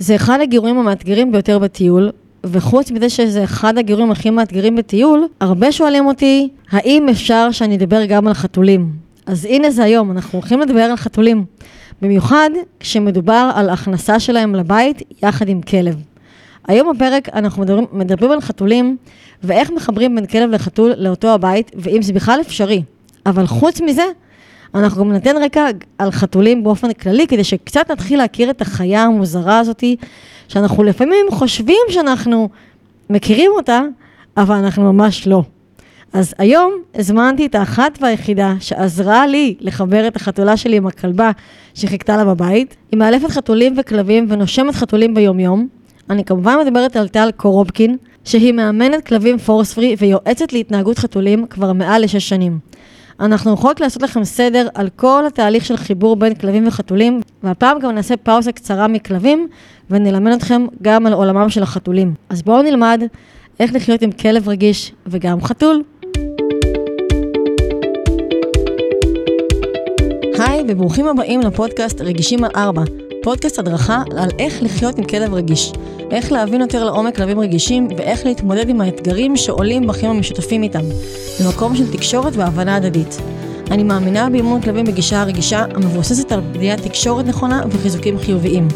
זה אחד הגירויים המאתגרים ביותר בטיול, וחוץ מזה שזה אחד הגירויים הכי מאתגרים בטיול, הרבה שואלים אותי, האם אפשר שאני אדבר גם על חתולים? אז הנה זה היום, אנחנו הולכים לדבר על חתולים. במיוחד כשמדובר על הכנסה שלהם לבית יחד עם כלב. היום בפרק אנחנו מדברים, מדברים על חתולים ואיך מחברים בין כלב לחתול לאותו הבית, ואם זה בכלל אפשרי. אבל חוץ מזה, אנחנו גם ניתן רקע על חתולים באופן כללי, כדי שקצת נתחיל להכיר את החיה המוזרה הזאתי, שאנחנו לפעמים חושבים שאנחנו מכירים אותה, אבל אנחנו ממש לא. אז היום הזמנתי את האחת והיחידה שעזרה לי לחבר את החתולה שלי עם הכלבה שחיכתה לה בבית. היא מאלפת חתולים וכלבים ונושמת חתולים ביומיום. אני כמובן מדברת על טל קורובקין, שהיא מאמנת כלבים פורס פרי ויועצת להתנהגות חתולים כבר מעל לשש שנים. אנחנו יכולות לעשות לכם סדר על כל התהליך של חיבור בין כלבים וחתולים, והפעם גם נעשה פאוזה קצרה מכלבים, ונלמד אתכם גם על עולמם של החתולים. אז בואו נלמד איך לחיות עם כלב רגיש וגם חתול. היי, וברוכים הבאים לפודקאסט רגישים על ארבע, פודקאסט הדרכה על איך לחיות עם כלב רגיש, איך להבין יותר לעומק כלבים רגישים ואיך להתמודד עם האתגרים שעולים בחיים המשותפים איתם, במקום של תקשורת והבנה הדדית. אני מאמינה באימון כלבים בגישה הרגישה המבוססת על בניית תקשורת נכונה וחיזוקים חיוביים.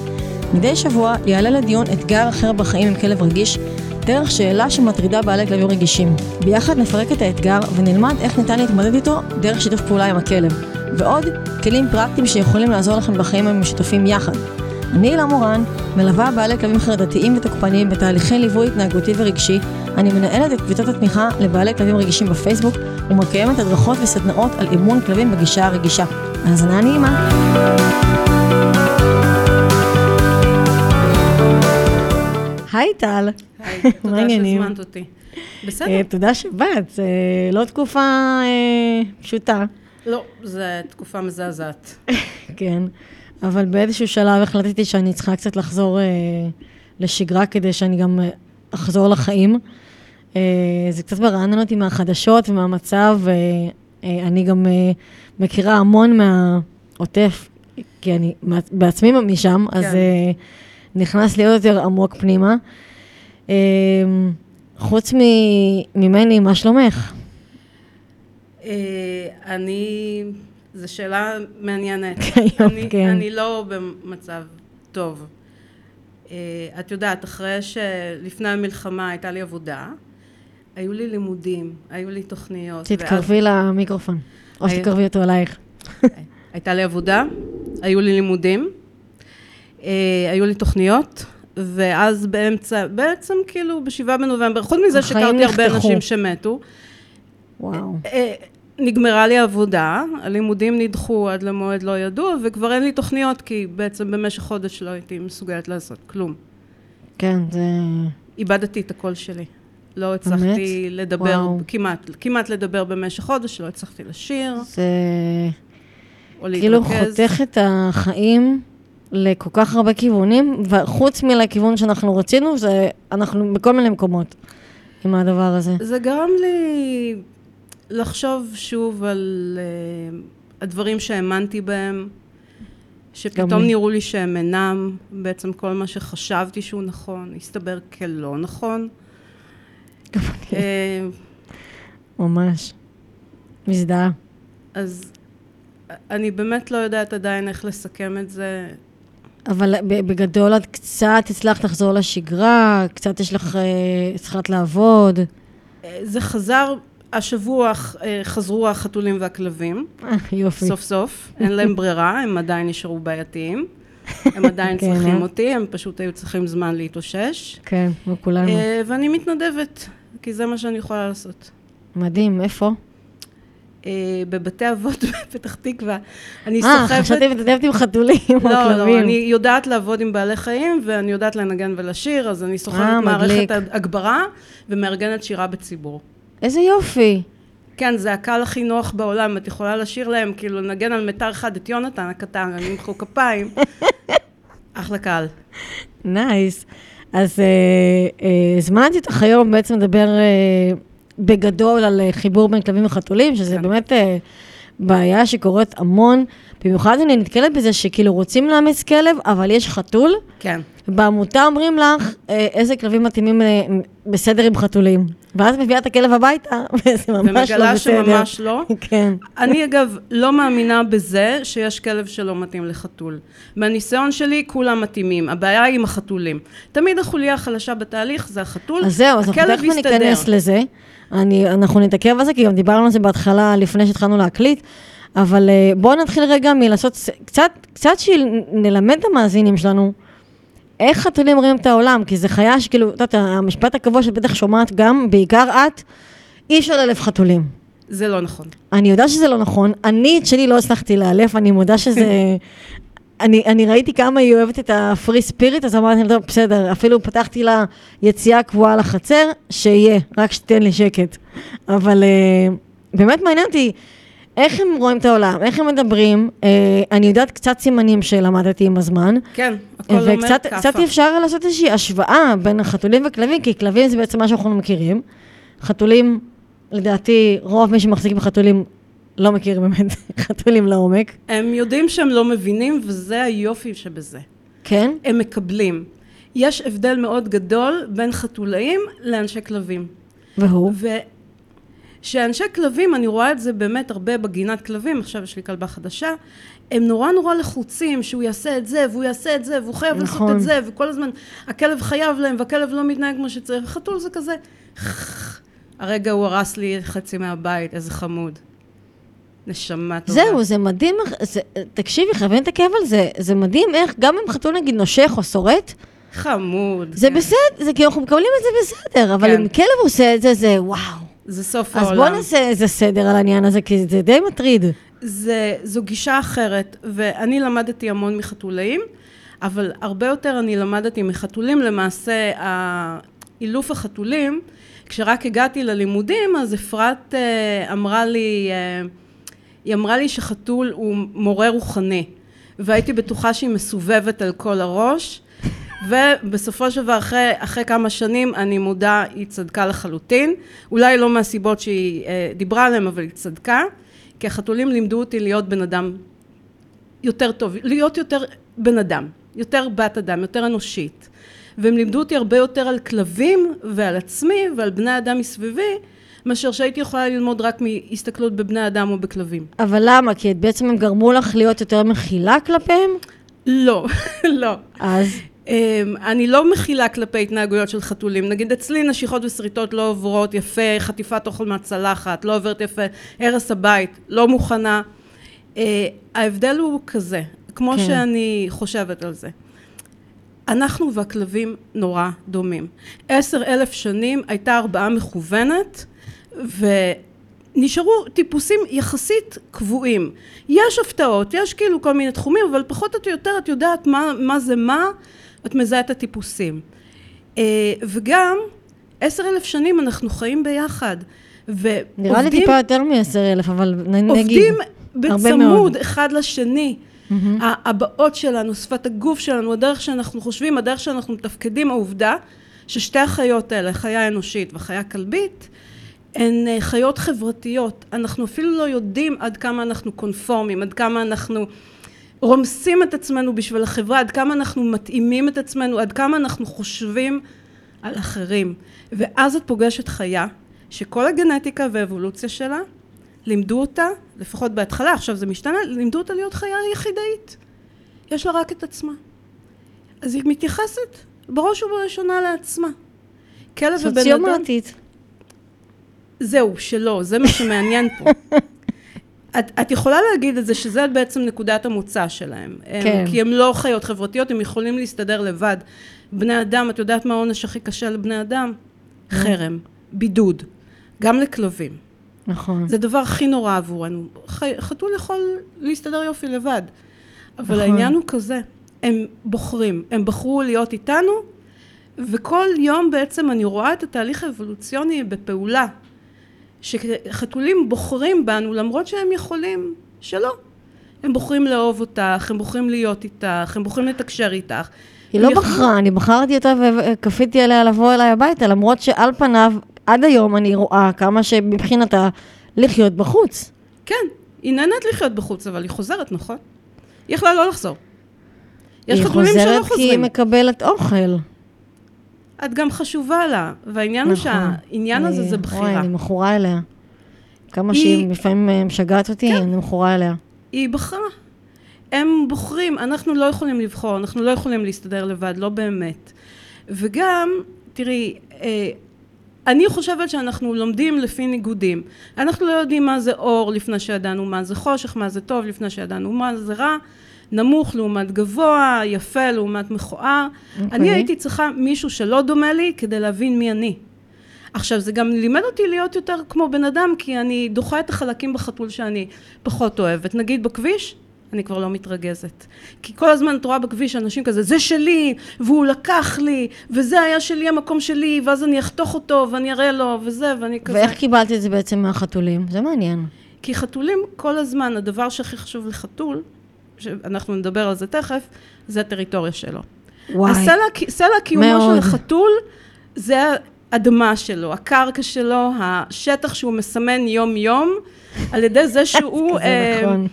מדי שבוע יעלה לדיון אתגר אחר בחיים עם כלב רגיש, דרך שאלה שמטרידה בעלי כלבים רגישים. ביחד נפרק את האתגר ונלמד איך ניתן להתמודד איתו דרך שיתוף פעולה עם הכלב. ועוד כלים פרקטיים שיכולים לעזור לכם בחיים המשותפים יחד. אני הילה מורן, מלווה בעלי כלבים חרדתיים ותוקפניים בתהליכי ליווי התנהגותי ורגשי. אני מנהלת את קבוצת התמיכה לבעלי כלבים רגישים בפייסבוק ומקיימת הדרכות וסדנאות על אימון כלבים בגישה הרגישה. האזנה נעימה. היי טל. היי, תודה שהזמנת אותי. בסדר. אה, תודה שבאת, זה לא תקופה אה, פשוטה. לא, זו תקופה מזעזעת. כן, אבל באיזשהו שלב החלטתי שאני צריכה קצת לחזור אה, לשגרה כדי שאני גם אחזור לחיים. זה קצת מרענן אותי מהחדשות ומהמצב, ואני גם מכירה המון מהעוטף, כי אני בעצמי משם, כן. אז אה, נכנס לי עוד יותר עמוק פנימה. אה, חוץ ממני, מה שלומך? אה, אני, זו שאלה מעניינת. אני, כן. אני לא במצב טוב. אה, את יודעת, אחרי שלפני המלחמה הייתה לי עבודה, היו לי לימודים, היו לי תוכניות. תתקרבי ואז... למיקרופון, או שתקרבי אותו עלייך. הייתה לי עבודה, היו לי לימודים, אה, היו לי תוכניות, ואז באמצע, בעצם כאילו בשבעה בנובמבר, חוץ מזה שהכרתי הרבה אנשים שמתו. וואו. נגמרה לי עבודה, הלימודים נדחו עד למועד לא ידוע, וכבר אין לי תוכניות, כי בעצם במשך חודש לא הייתי מסוגלת לעשות כלום. כן, זה... איבדתי את הקול שלי. לא הצלחתי באמת? לדבר, וואו. כמעט, כמעט לדבר במשך חודש, לא הצלחתי לשיר. זה... כאילו חותך את החיים לכל כך הרבה כיוונים, וחוץ מלכיוון שאנחנו רצינו, זה, אנחנו בכל מיני מקומות עם הדבר הזה. זה גרם לי לחשוב שוב על uh, הדברים שהאמנתי בהם, שפתאום נראו לי שהם אינם, בעצם כל מה שחשבתי שהוא נכון, הסתבר כלא נכון. אה, ממש. מזדהה. אז אני באמת לא יודעת עדיין איך לסכם את זה. אבל בגדול את קצת הצלחת לחזור לשגרה, קצת יש לך, התחלת לעבוד. זה חזר השבוע אה, חזרו החתולים והכלבים. אה, יופי. סוף סוף. אין להם ברירה, הם עדיין נשארו בעייתיים. הם עדיין כן, צריכים אותי, הם פשוט היו צריכים זמן להתאושש. כן, כמו כולנו. אה, ואני מתנדבת, כי זה מה שאני יכולה לעשות. מדהים, איפה? בבתי אבות בפתח תקווה. אני סוחבת... אה, חשבתי מתנדבת עם חתולים או כלבים. לא, לא, אני יודעת לעבוד עם בעלי חיים, ואני יודעת לנגן ולשיר, אז אני סוחבת מערכת הגברה ומארגנת שירה בציבור. איזה יופי. כן, זה הקהל הכי נוח בעולם, את יכולה לשיר להם, כאילו, לנגן על מיתר אחד את יונתן הקטן, אני אמחאו כפיים. אחלה קהל. נייס. אז הזמנתי אותך היום בעצם לדבר בגדול על uh, חיבור בין כלבים וחתולים, שזה כן. באמת uh, בעיה שקורית המון. במיוחד אני נתקלת בזה שכאילו רוצים לאמץ כלב, אבל יש חתול. כן. בעמותה אומרים לך אה, איזה כלבים מתאימים אה, בסדר עם חתולים. ואז מביאה את הכלב הביתה, וזה ממש לא ומגלה בסדר. שממש לא. כן. אני אגב לא מאמינה בזה שיש כלב שלא מתאים לחתול. מהניסיון שלי כולם מתאימים, הבעיה היא עם החתולים. תמיד החוליה החלשה בתהליך זה החתול, אז זהו, אז אנחנו תכף. ניכנס לזה. אני, אנחנו נתעכב על זה, כי גם דיברנו על זה בהתחלה, לפני שהתחלנו להקליט. אבל אה, בואו נתחיל רגע מלעשות, קצת, קצת שנלמד את המאזינים שלנו, איך חתולים רואים את העולם, כי זה חיה שכאילו, את יודעת, המשפט הקבוע שאת בטח שומעת גם, בעיקר את, אי אפשר לאלף חתולים. זה לא נכון. אני יודעת שזה לא נכון, אני את שלי לא הצלחתי לאלף, אני מודה שזה... אני, אני ראיתי כמה היא אוהבת את הפרי ספיריט, אז אמרתי לה, טוב, בסדר, אפילו פתחתי לה יציאה קבועה לחצר, שיהיה, רק שתן לי שקט. אבל uh, באמת מעניין אותי, איך הם רואים את העולם, איך הם מדברים, uh, אני יודעת קצת סימנים שלמדתי עם הזמן, כן, הכל אומר וקצת כאפה. קצת אפשר לעשות איזושהי השוואה בין החתולים וכלבים, כי כלבים זה בעצם מה שאנחנו מכירים. חתולים, לדעתי, רוב מי שמחזיק בחתולים לא מכיר באמת חתולים לעומק. הם יודעים שהם לא מבינים, וזה היופי שבזה. כן? הם מקבלים. יש הבדל מאוד גדול בין חתולאים לאנשי כלבים. והוא? שאנשי כלבים, אני רואה את זה באמת הרבה בגינת כלבים, עכשיו יש לי כלבה חדשה, הם נורא נורא לחוצים שהוא יעשה את זה, והוא יעשה את זה, והוא חייב נכון. לעשות את זה, וכל הזמן הכלב חייב להם, והכלב לא מתנהג כמו שצריך. חתול זה כזה, הרגע הוא הרס לי חצי מהבית, איזה חמוד. נשמה טובה. זהו, זה מדהים, זה, תקשיבי, חייבים להתעכב על זה, זה מדהים איך, גם אם חתול נגיד נושך או שורט, חמוד. זה כן. בסדר, זה כאילו אנחנו מקבלים את זה בסדר, אבל כן. אם כלב עושה את זה, זה וואו. זה סוף אז העולם. בוא נעשה איזה סדר על העניין הזה, כי זה די מטריד. זה, זו גישה אחרת, ואני למדתי המון מחתולאים, אבל הרבה יותר אני למדתי מחתולים, למעשה אילוף החתולים, כשרק הגעתי ללימודים, אז אפרת אה, אמרה לי, אה, היא אמרה לי שחתול הוא מורה רוחני, והייתי בטוחה שהיא מסובבת על כל הראש, ובסופו של דבר, אחרי, אחרי כמה שנים, אני מודה, היא צדקה לחלוטין. אולי לא מהסיבות שהיא אה, דיברה עליהן, אבל היא צדקה. כי החתולים לימדו אותי להיות בן אדם יותר טוב, להיות יותר בן אדם, יותר בת אדם, יותר אנושית. והם לימדו אותי הרבה יותר על כלבים ועל עצמי ועל בני אדם מסביבי, מאשר שהייתי יכולה ללמוד רק מהסתכלות בבני אדם או בכלבים. אבל למה? כי בעצם הם גרמו לך להיות יותר מכילה כלפיהם? לא, לא. אז? אמ, אני לא מכילה כלפי התנהגויות של חתולים. נגיד אצלי נשיכות ושריטות לא עוברות יפה, חטיפת אוכל מהצלחת, לא עוברת יפה, הרס הבית, לא מוכנה. אה, ההבדל הוא כזה, כמו כן. שאני חושבת על זה. אנחנו והכלבים נורא דומים. עשר אלף שנים הייתה הרבעה מכוונת, ונשארו טיפוסים יחסית קבועים. יש הפתעות, יש כאילו כל מיני תחומים, אבל פחות או יותר את יודעת מה, מה זה מה, את מזהה את הטיפוסים. אה, וגם, עשר אלף שנים אנחנו חיים ביחד. ועובדים, נראה לי טיפה יותר מעשר אלף, אבל נגיד. עובדים הרבה מאוד. בצמוד אחד לשני. הבעות שלנו, שפת הגוף שלנו, הדרך שאנחנו חושבים, הדרך שאנחנו מתפקדים, העובדה ששתי החיות האלה, חיה אנושית וחיה כלבית, הן אה, חיות חברתיות. אנחנו אפילו לא יודעים עד כמה אנחנו קונפורמים, עד כמה אנחנו רומסים את עצמנו בשביל החברה, עד כמה אנחנו מתאימים את עצמנו, עד כמה אנחנו חושבים על אחרים. ואז את פוגשת חיה שכל הגנטיקה והאבולוציה שלה לימדו אותה, לפחות בהתחלה, עכשיו זה משתנה, לימדו אותה להיות חיה יחידאית. יש לה רק את עצמה. אז היא מתייחסת בראש ובראשונה לעצמה. כלב ובן אדם... סוציומטית. זהו, שלא, זה מה שמעניין פה. את, את יכולה להגיד את זה שזה בעצם נקודת המוצא שלהם. הם, כן. כי הם לא חיות חברתיות, הם יכולים להסתדר לבד. בני אדם, את יודעת מה העונש הכי קשה לבני אדם? חרם, בידוד, גם לכלבים. נכון. זה הדבר הכי נורא עבורנו. חי- חתול יכול להסתדר יופי לבד. אבל נכון. העניין הוא כזה, הם בוחרים, הם בחרו להיות איתנו, וכל יום בעצם אני רואה את התהליך האבולוציוני בפעולה. שחתולים בוחרים בנו למרות שהם יכולים שלא. הם בוחרים לאהוב אותך, הם בוחרים להיות איתך, הם בוחרים לתקשר איתך. היא לא יכולים- בחרה, אני בחרתי אותה וכפיתי עליה לבוא אליי הביתה, למרות שעל פניו, עד היום אני רואה כמה שמבחינתה לחיות בחוץ. כן, היא נהנית לחיות בחוץ, אבל היא חוזרת, נכון? היא יכלה לא לחזור. יש חתולים שלא היא חוזרת כי היא חוזרים. מקבלת אוכל. את גם חשובה לה, והעניין הוא נכון. שהעניין הזה זה וואי, בחירה. אני מכורה אליה. כמה היא- שהיא לפעמים אה, משגעת אותי, כן. אני מכורה אליה. היא בחרה. הם בוחרים, אנחנו לא יכולים לבחור, אנחנו לא יכולים להסתדר לבד, לא באמת. וגם, תראי, אה, אני חושבת שאנחנו לומדים לפי ניגודים. אנחנו לא יודעים מה זה אור לפני שידענו מה זה חושך, מה זה טוב לפני שידענו מה זה רע, נמוך לעומת גבוה, יפה לעומת מכוער. אוקיי. אני הייתי צריכה מישהו שלא דומה לי כדי להבין מי אני. עכשיו, זה גם לימד אותי להיות יותר כמו בן אדם, כי אני דוחה את החלקים בחתול שאני פחות אוהבת. נגיד בכביש, אני כבר לא מתרגזת. כי כל הזמן את רואה בכביש אנשים כזה, זה שלי, והוא לקח לי, וזה היה שלי המקום שלי, ואז אני אחתוך אותו, ואני אראה לו, וזה, ואני כזה... ואיך קיבלת את זה בעצם מהחתולים? זה מעניין. כי חתולים כל הזמן, הדבר שהכי חשוב לחתול, שאנחנו נדבר על זה תכף, זה הטריטוריה שלו. וואי. הסלע, סלע קיומו מאוד. של החתול זה האדמה שלו, הקרקע שלו, השטח שהוא מסמן יום-יום, על ידי זה שהוא, זה אה, נכון.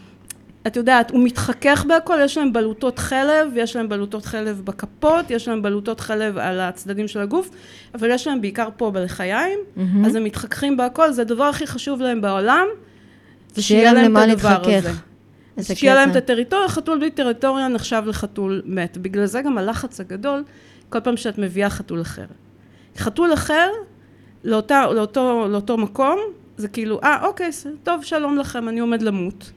את יודעת, הוא מתחכך בהכל, יש להם בלוטות חלב, יש להם בלוטות חלב בכפות, יש להם בלוטות חלב על הצדדים של הגוף, אבל יש להם בעיקר פה בלחיים, מהמם. אז הם מתחככים בהכל, זה הדבר הכי חשוב להם בעולם, זה שיהיה להם את הדבר. הזה. שיהיה להם את. הטריטוריה, חתול בלי טריטוריה נחשב לחתול מת. בגלל זה גם הלחץ הגדול, כל פעם שאת מביאה חתול אחר. חתול אחר, לאותה, לאותו, לאותו מקום, זה כאילו, אה, אוקיי, ס- טוב, שלום לכם, אני עומד למות.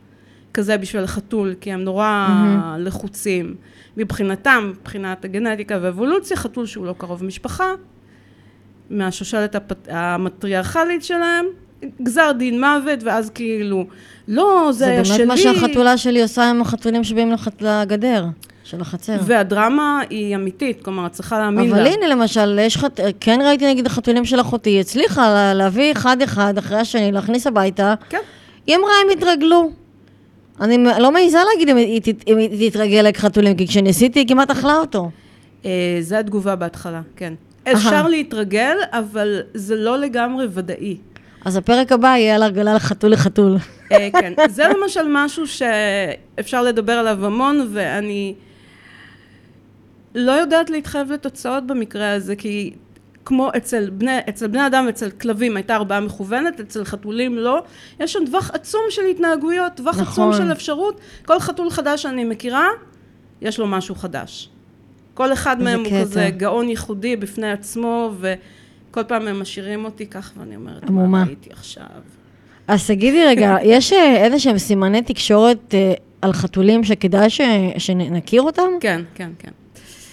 כזה בשביל החתול, כי הם נורא מהמם. לחוצים. מבחינתם, מבחינת הגנטיקה והאבולוציה, חתול שהוא לא קרוב משפחה, מהשושלת הפט... המטריארכלית שלהם, גזר דין מוות, ואז כאילו, לא, זה, זה היה באמת שלי. מה שהחתולה שלי עושה עם החתולים שבאים לחת- לגדר של החצר. והדרמה היא אמיתית, כלומר, את צריכה להאמין אבל לה. הנה למשל, יש חת... כן ראיתי נגיד החתולים של אחותי, הצליחה לה- להביא אחד-אחד אחרי השני, להכניס הביתה. כן. היא אמרה, הם התרגלו. אני לא מעיזה להגיד היא אם היא תתרגל לחתולים, כי כשניסיתי היא כמעט אכלה אותו. אה, זה התגובה בהתחלה, כן. אפשר להתרגל, אבל זה לא לגמרי ודאי. אז הפרק הבא יהיה על הרגלה לחתול לחתול. אה, כן, זה למשל משהו שאפשר לדבר עליו המון, ואני לא יודעת להתחייב לתוצאות במקרה הזה, כי כמו אצל בני, אצל בני אדם ואצל כלבים הייתה הרבעה מכוונת, אצל חתולים לא. יש שם טווח עצום של התנהגויות, טווח נכון. עצום של אפשרות. כל חתול חדש שאני מכירה, יש לו משהו חדש. כל אחד מהם הוא קטע. כזה גאון ייחודי בפני עצמו, וכל פעם הם משאירים אותי כך, ואני אומרת. מה ראיתי עכשיו? אז תגידי רגע, יש אה, איזה שהם סימני תקשורת אה, על חתולים שכדאי ש... שנכיר אותם? כן, כן, כן.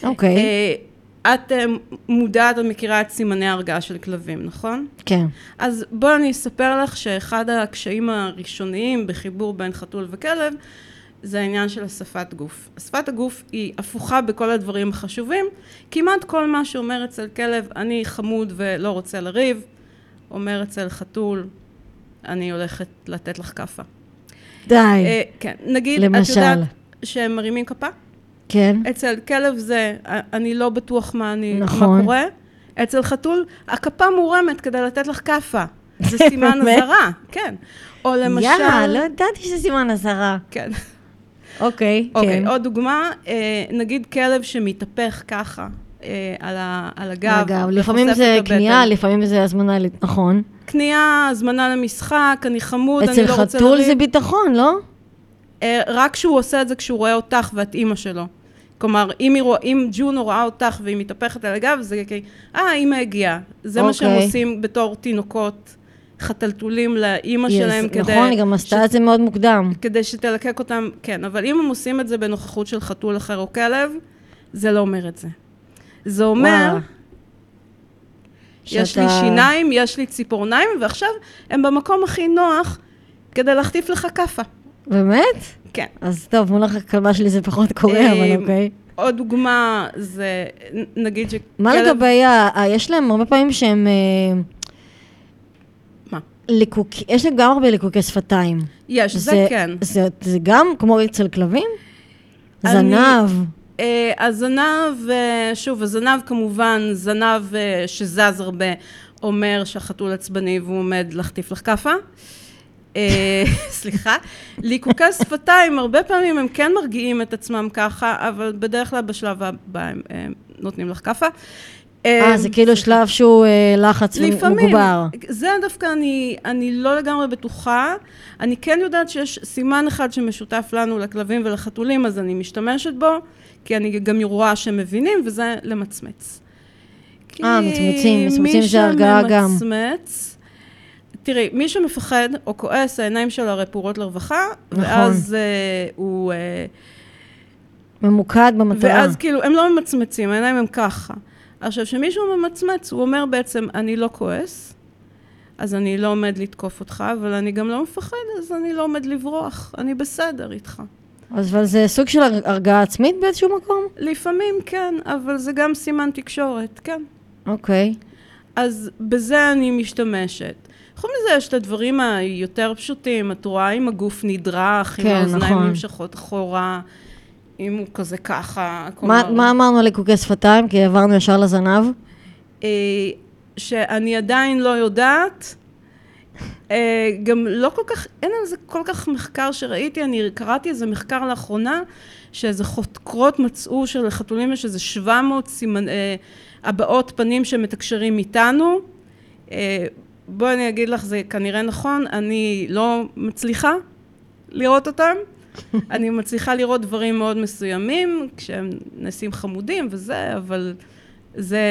אוקיי, אה, את אה, מודעת ומכירה את סימני ההרגעה של כלבים, נכון? כן. אז בואי אני אספר לך שאחד הקשיים הראשוניים בחיבור בין חתול וכלב זה העניין של השפת גוף. שפת הגוף היא הפוכה בכל הדברים החשובים. כמעט כל מה שאומר אצל כלב, אני חמוד ולא רוצה לריב, אומר אצל חתול, אני הולכת לתת לך כאפה. די. אה, כן, נגיד, את למשל. יודעת שהם מרימים כפה? כן. אצל כלב זה, אני לא בטוח מה, אני, נכון. מה קורה. אצל חתול, הכפה מורמת כדי לתת לך כאפה. זה סימן? אזהרה, כן. או למשל... יאה, לא ידעתי שזה סימן אזהרה. כן. אוקיי, אוקיי, כן. עוד דוגמה, אה, נגיד כלב שמתהפך ככה אה, על, ה, על הגב. אגב, לפעמים זה. קנייה, לפעמים זה הזמנה, נכון. קנייה, הזמנה למשחק, אני חמוד, אני אצל לא רוצה חתול לריב. זה ביטחון, לא? אה, רק שהוא עושה את זה כשהוא רואה אותך ואת אימא שלו. כלומר, אם, רוא, אם ג'ונו רואה אותך והיא מתהפכת על הגב, זה כאילו, אה, אימא הגיעה. זה מה שהם אוקיי. עושים בתור תינוקות חתלתולים לאימא Yes, שלהם, כדי, נכון, היא גם עשתה את זה מאוד מוקדם. כדי שתלקק אותם, כן, אבל אם הם עושים את זה בנוכחות של חתול אחר או כלב, זה לא אומר את זה. זה אומר, וואו. יש שאתה- לי שיניים, יש לי ציפורניים, ועכשיו הם במקום הכי נוח כדי להחטיף לך כאפה. באמת? כן. אז טוב, מול הכלבה שלי זה פחות קורה, אה, אבל אוקיי. עוד דוגמה זה, נגיד שכלב... מה לגבי ה... יש להם הרבה פעמים שהם... אה? ליקוק... יש להם גם הרבה ליקוקי שפתיים. יש, זה, כן. זה, זה גם כמו אצל כלבים? אני- זנב. אה, הזנב, אה, שוב, הזנב כמובן, זנב אה, שזז הרבה, אומר שהחתול עצבני והוא עומד להחטיף לך כאפה. אה, סליחה, ליקוקי שפתיים, הרבה פעמים הם כן מרגיעים את עצמם ככה, אבל בדרך כלל בשלב הבא הם, הם נותנים לך כאפה. אה, זה כאילו שלב שהוא אה, לחץ לפעמים, מוגבר. זה דווקא אני, אני לא לגמרי בטוחה. אני כן יודעת שיש סימן אחד שמשותף לנו, לכלבים ולחתולים, אז אני משתמשת בו, כי אני גם רואה שהם מבינים, וזה למצמץ. אה, מצמצים, מצמצים זה הרגעה גם. מי שמצמץ, תראי, מי שמפחד או כועס, העיניים שלו הרי פעורות לרווחה, נכון. ואז אה, הוא... אה, ממוקד במטרה. ואז כאילו, הם לא ממצמצים, העיניים הם ככה. עכשיו, כשמישהו ממצמץ, הוא אומר בעצם, אני לא כועס, אז אני לא עומד לתקוף אותך, אבל אני גם לא מפחד, אז אני לא עומד לברוח, אני בסדר איתך. אז אבל זה סוג של הרגעה עצמית באיזשהו מקום? לפעמים כן, אבל זה גם סימן תקשורת, כן. אוקיי. אז בזה אני משתמשת. חוץ מזה יש את הדברים היותר פשוטים, את רואה אם הגוף נדרך, אם כן, האוזניים נכון. נמשכות אחורה, אם הוא כזה ככה. מה, מה אמרנו על ליקוקי שפתיים? כי עברנו ישר לזנב. אה, שאני עדיין לא יודעת, אה, גם לא כל כך, אין על זה כל כך מחקר שראיתי, אני קראתי איזה מחקר לאחרונה, שאיזה חוקרות מצאו שלחתולים יש איזה 700 סימנ... אה, הבעות פנים שמתקשרים איתנו. בואי אני אגיד לך, זה כנראה נכון, אני לא מצליחה לראות אותם. אני מצליחה לראות דברים מאוד מסוימים, כשהם נעשים חמודים וזה, אבל זה...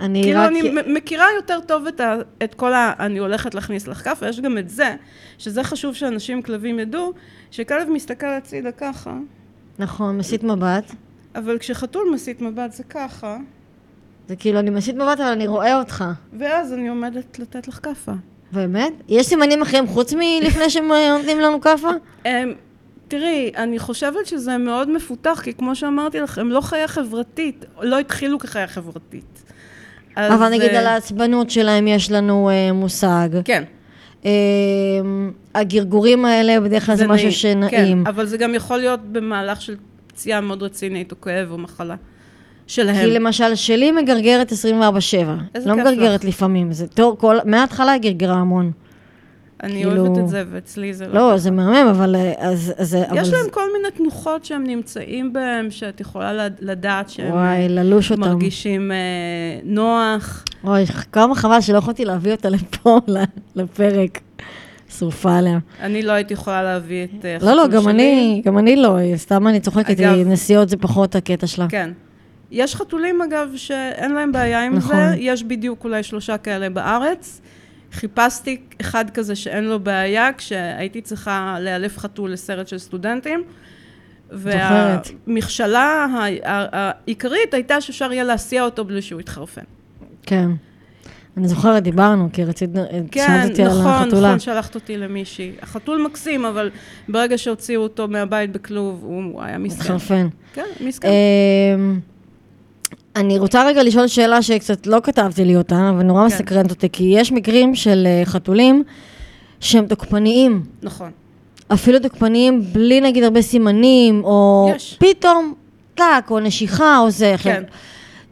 אני כאילו רק... אני מ- מכירה יותר טוב את, ה, את כל ה... אני הולכת להכניס לך כף, ויש גם את זה, שזה חשוב שאנשים כלבים ידעו, שכלב מסתכל הצידה ככה, נכון, מסיט מבט. אבל כשחתול מסיט מבט זה ככה, זה כאילו, אני מסיט מבט, אבל אני רואה אותך. ואז אני עומדת לתת לך כאפה. באמת? יש סימנים אחרים חוץ מלפני שהם אה, נותנים לנו כאפה? הם, תראי, אני חושבת שזה מאוד מפותח, כי כמו שאמרתי לך, הם לא חיה חברתית, לא התחילו כחיה חברתית. אז, אבל נגיד אה, על העצבנות שלהם יש לנו אה, מושג. כן. אה, הגרגורים האלה בדרך כלל זה משהו שנעים. כן, אבל זה גם יכול להיות במהלך של פציעה מאוד רצינית, או כאב, או מחלה. שלהם. כי למשל שלי מגרגרת 24-7. איזה לא כיף מגרגרת לפעמים, זה טוב, כל, מההתחלה היא גרגרה המון. אני כאילו- אוהבת את זה, ואצלי זה לא. לא, זה מהמם, אבל... אה, אז, אז, אבל יש זה- להם כל מיני תנוחות שהם נמצאים בהם, שאת יכולה לד- לדעת שהם וואי, אה, ללוש אותם. מרגישים אה, נוח. אוי, כמה חבל שלא יכולתי להביא אותה לפה, לפרק. שרופה עליה. אני לא הייתי יכולה להביא את אה, לא, לא, גם שלי. אני, גם אני לא, סתם אני צוחקת, אגב- נסיעות זה פחות הקטע שלה. כן. יש חתולים, אגב, שאין להם בעיה עם נכון. זה. יש בדיוק אולי שלושה כאלה בארץ. חיפשתי אחד כזה שאין לו בעיה, כשהייתי צריכה לאלף חתול לסרט של סטודנטים. זוכרת. והמכשלה העיקרית הייתה שאפשר יהיה להסיע אותו בלי שהוא יתחרפן. כן. אני זוכרת, דיברנו, כי רצית, כן, שאלת אותי על נכון, החתולה. נכון, שלחת אותי למישהי. החתול מקסים, אבל ברגע שהוציאו אותו מהבית בכלוב, הוא היה מסכן. מתחרפן. כן, מסכן. אני רוצה רגע לשאול שאלה שקצת לא כתבתי לי אותה, ונורא כן. מסקרנת אותי, כי יש מקרים של אה, חתולים שהם תוקפניים. נכון. אפילו תוקפניים בלי נגיד הרבה סימנים, או יש. פתאום טאק, או נשיכה, או זה. כן.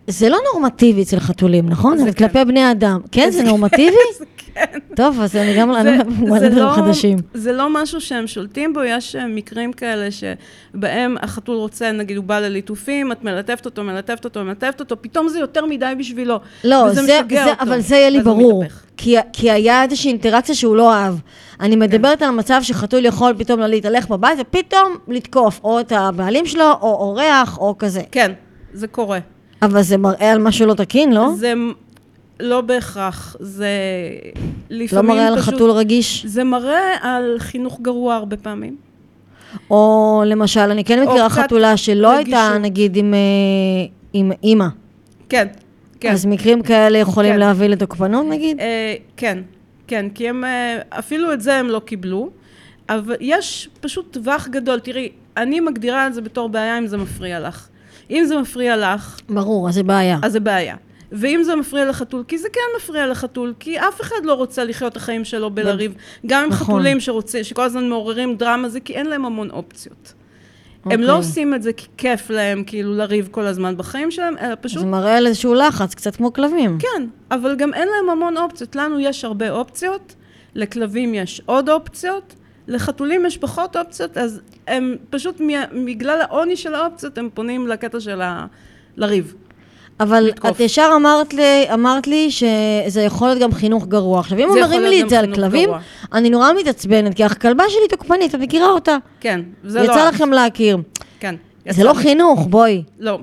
זה לא נורמטיבי אצל חתולים, נכון? זה זה כן. כלפי בני אדם. כן, זה זה נורמטיבי? זה כן. טוב, אז אני גם, זה- זה לא- חדשים. זה לא משהו שהם שולטים בו, יש אה, מקרים כאלה שבהם החתול רוצה, נגיד הוא בא לליטופים, את מלטפת אותו, מלטפת אותו, מלטפת אותו, פתאום זה יותר מדי בשבילו. לא, זה, זה, אותו. אבל זה יהיה לי ברור. כי, כי היה איזושהי אינטראקציה שהוא לא אהב. אני כן. מדברת על מצב שחתול יכול פתאום להתהלך בבית ופתאום לתקוף או את הבעלים שלו, או אורח, או כזה. כן, זה קורה. אבל זה מראה על משהו לא תקין, לא? זה לא בהכרח, זה לא לפעמים מראה על פשוט... חתול רגיש? זה מראה על חינוך גרוע הרבה פעמים. או למשל, אני כן מכירה חתולה שלא הייתה, רגישות. נגיד, עם, אה, עם אימא. כן, כן. אז מקרים כאלה יכולים כן. להביא לתוקפנות, נגיד? אה, כן, כן, כי הם, אה, אפילו את זה הם לא קיבלו, אבל יש פשוט טווח גדול. תראי, אני מגדירה את זה בתור בעיה אם זה מפריע לך. אם זה מפריע לך, ברור, אז זה בעיה. אז זה בעיה. ואם זה מפריע לחתול, כי זה כן מפריע לחתול, כי אף אחד לא רוצה לחיות את החיים שלו בלריב. גם עם נכון. חתולים שרוצה, שכל הזמן מעוררים דרמה, זה כי אין להם המון אופציות. הם לא אוקיי. עושים את זה כי כיף להם, כאילו, לריב כל הזמן בחיים שלהם, אלא פשוט זה מראה על איזשהו לחץ, קצת כמו כלבים. כן, אבל גם אין להם המון אופציות. לנו יש הרבה אופציות, לכלבים יש עוד אופציות, לחתולים יש פחות אופציות, אז הם פשוט, בגלל העוני של האופציות, הם פונים לקטע של ה... לריב. אבל לתקוף. את ישר אמרת לי, אמרת לי שזה יכול להיות גם חינוך גרוע. עכשיו, אם אומרים לי את זה על כלבים, גרוע. אני נורא מתעצבנת, כי הכלבה שלי תוקפנית, את מכירה אותה. כן, זה לא... יצא לכם להכיר. כן. זה לא חינוך, בואי. לא.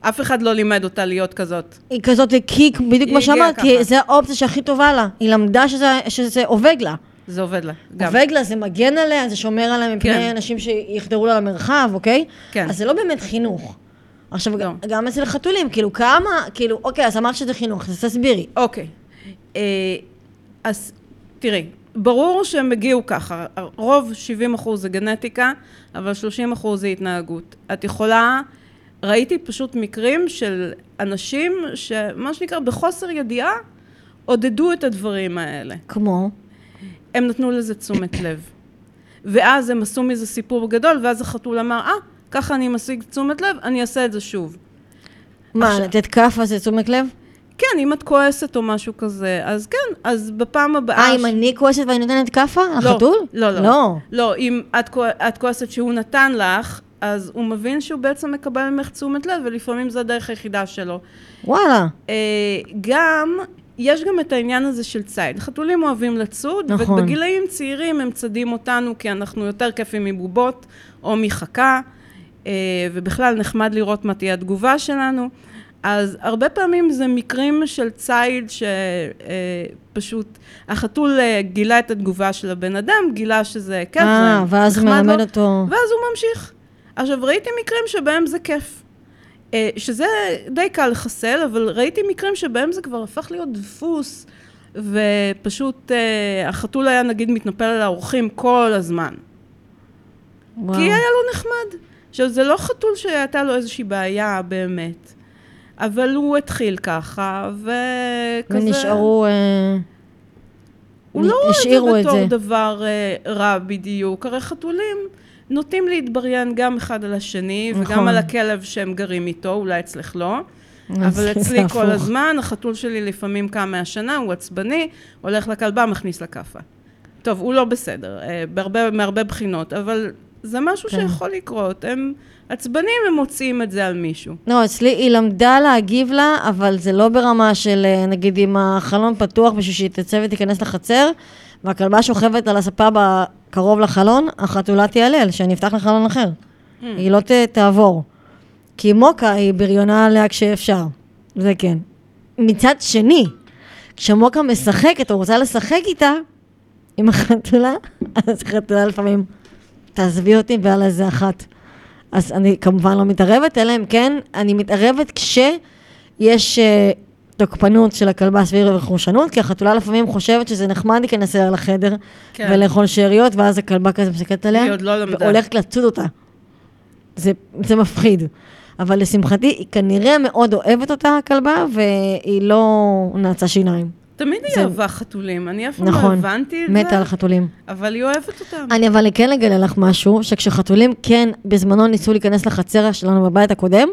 אף אחד לא לימד אותה להיות כזאת. היא כזאת כי בדיוק כמו שאמרת, כי זה האופציה שהכי טובה לה. היא למדה שזה, שזה עובד לה. זה עובד לה, גם. עובד לה, זה מגן עליה, זה שומר עליה מפני כן. אנשים שיחדרו לה למרחב, אוקיי? כן. אז זה לא באמת חינוך. עכשיו, לא. גם אצל חתולים, כאילו, כמה, כאילו, אוקיי, אז אמרת שזה חינוך, אז תסבירי. אוקיי. אה, אז תראי, ברור שהם הגיעו ככה, רוב 70 אחוז זה גנטיקה, אבל 30 אחוז זה התנהגות. את יכולה, ראיתי פשוט מקרים של אנשים שמה שנקרא בחוסר ידיעה, עודדו את הדברים האלה. כמו? הם נתנו לזה תשומת לב. ואז הם עשו מזה סיפור גדול, ואז החתול אמר, אה, ah, ככה אני משיג תשומת לב, אני אעשה את זה שוב. מה, עכשיו... לתת כאפה זה תשומת לב? כן, אם את כועסת או משהו כזה, אז כן, אז בפעם הבאה... אה, אם אני כועסת ואני נותנת כאפה? לא, החתול? לא, לא. לא, לא אם את, את כועסת שהוא נתן לך, אז הוא מבין שהוא בעצם מקבל ממך תשומת לב, ולפעמים זו הדרך היחידה שלו. וואלה. אה, גם, יש גם את העניין הזה של ציד. חתולים אוהבים לצוד, נכון. ובגילאים צעירים הם צדים אותנו כי אנחנו יותר כיפים מבובות או מחכה. אה, ובכלל נחמד לראות מה תהיה התגובה שלנו. אז הרבה פעמים זה מקרים של ציד שפשוט החתול אה, גילה את התגובה של הבן אדם, גילה שזה כיף, זה נחמד לו. ואז מלמד אותו. ואז הוא ממשיך. עכשיו, ראיתי מקרים שבהם זה כיף. אה, שזה די קל לחסל, אבל ראיתי מקרים שבהם זה כבר הפך להיות דפוס, ופשוט החתול היה נגיד מתנפל על האורחים כל הזמן. וואו. כי היה לו נחמד. עכשיו, זה לא חתול שהייתה לו איזושהי בעיה באמת, אבל הוא התחיל ככה, וכזה... ונשארו... אה... הוא לא רואה את זה בתור דבר אה, רע בדיוק, הרי חתולים נוטים להתבריין גם אחד על השני, נכון. וגם על הכלב שהם גרים איתו, אולי אצלך לא. אבל אצלי כל הזמן, החתול שלי לפעמים קם מהשנה, הוא עצבני, הולך לכלבה, מכניס לכאפה. טוב, הוא לא בסדר, אה, בהרבה, מהרבה בחינות, אבל זה משהו כן. שיכול לקרות. הם עצבנים, הם מוציאים את זה על מישהו. לא, אצלי היא למדה להגיב לה, אבל זה לא ברמה של, אה, נגיד, אם החלון פתוח בשביל שהיא תצא ותיכנס לחצר, והכלבה שוכבת על הספה קרוב לחלון, החתולה תיעלל, שאני אפתח לחלון אחר. Mm. היא לא ת, תעבור. כי מוקה היא בריונה עליה כשאפשר. זה כן. מצד שני, כשמוקה משחקת או רוצה לשחק איתה, עם החתולה, אז החתולה לפעמים תעזבי אותי ועל איזה אחת. אז אני כמובן לא מתערבת, אלא אם כן, אני מתערבת כשיש uh, תוקפנות של הכלבה סביב רכושנות, כי החתולה לפעמים חושבת שזה נחמד להיכנס אליה לחדר כן. ולאכול שאריות, ואז הכלבה כזה מסתכלת עליה, לא והולכת לצוד אותה. זה, זה מפחיד. אבל לשמחתי, היא כנראה מאוד אוהבת אותה, הכלבה, והיא לא נעצה שיניים. תמיד היא אהבה חתולים, אני אף פעם לא נכון, לא הבנתי את זה. נכון, מתה על חתולים. אבל היא אוהבת אותם. אני אבל כן אגלה לך משהו, שכשחתולים כן בזמנו ניסו להיכנס לחצר שלנו בבית הקודם,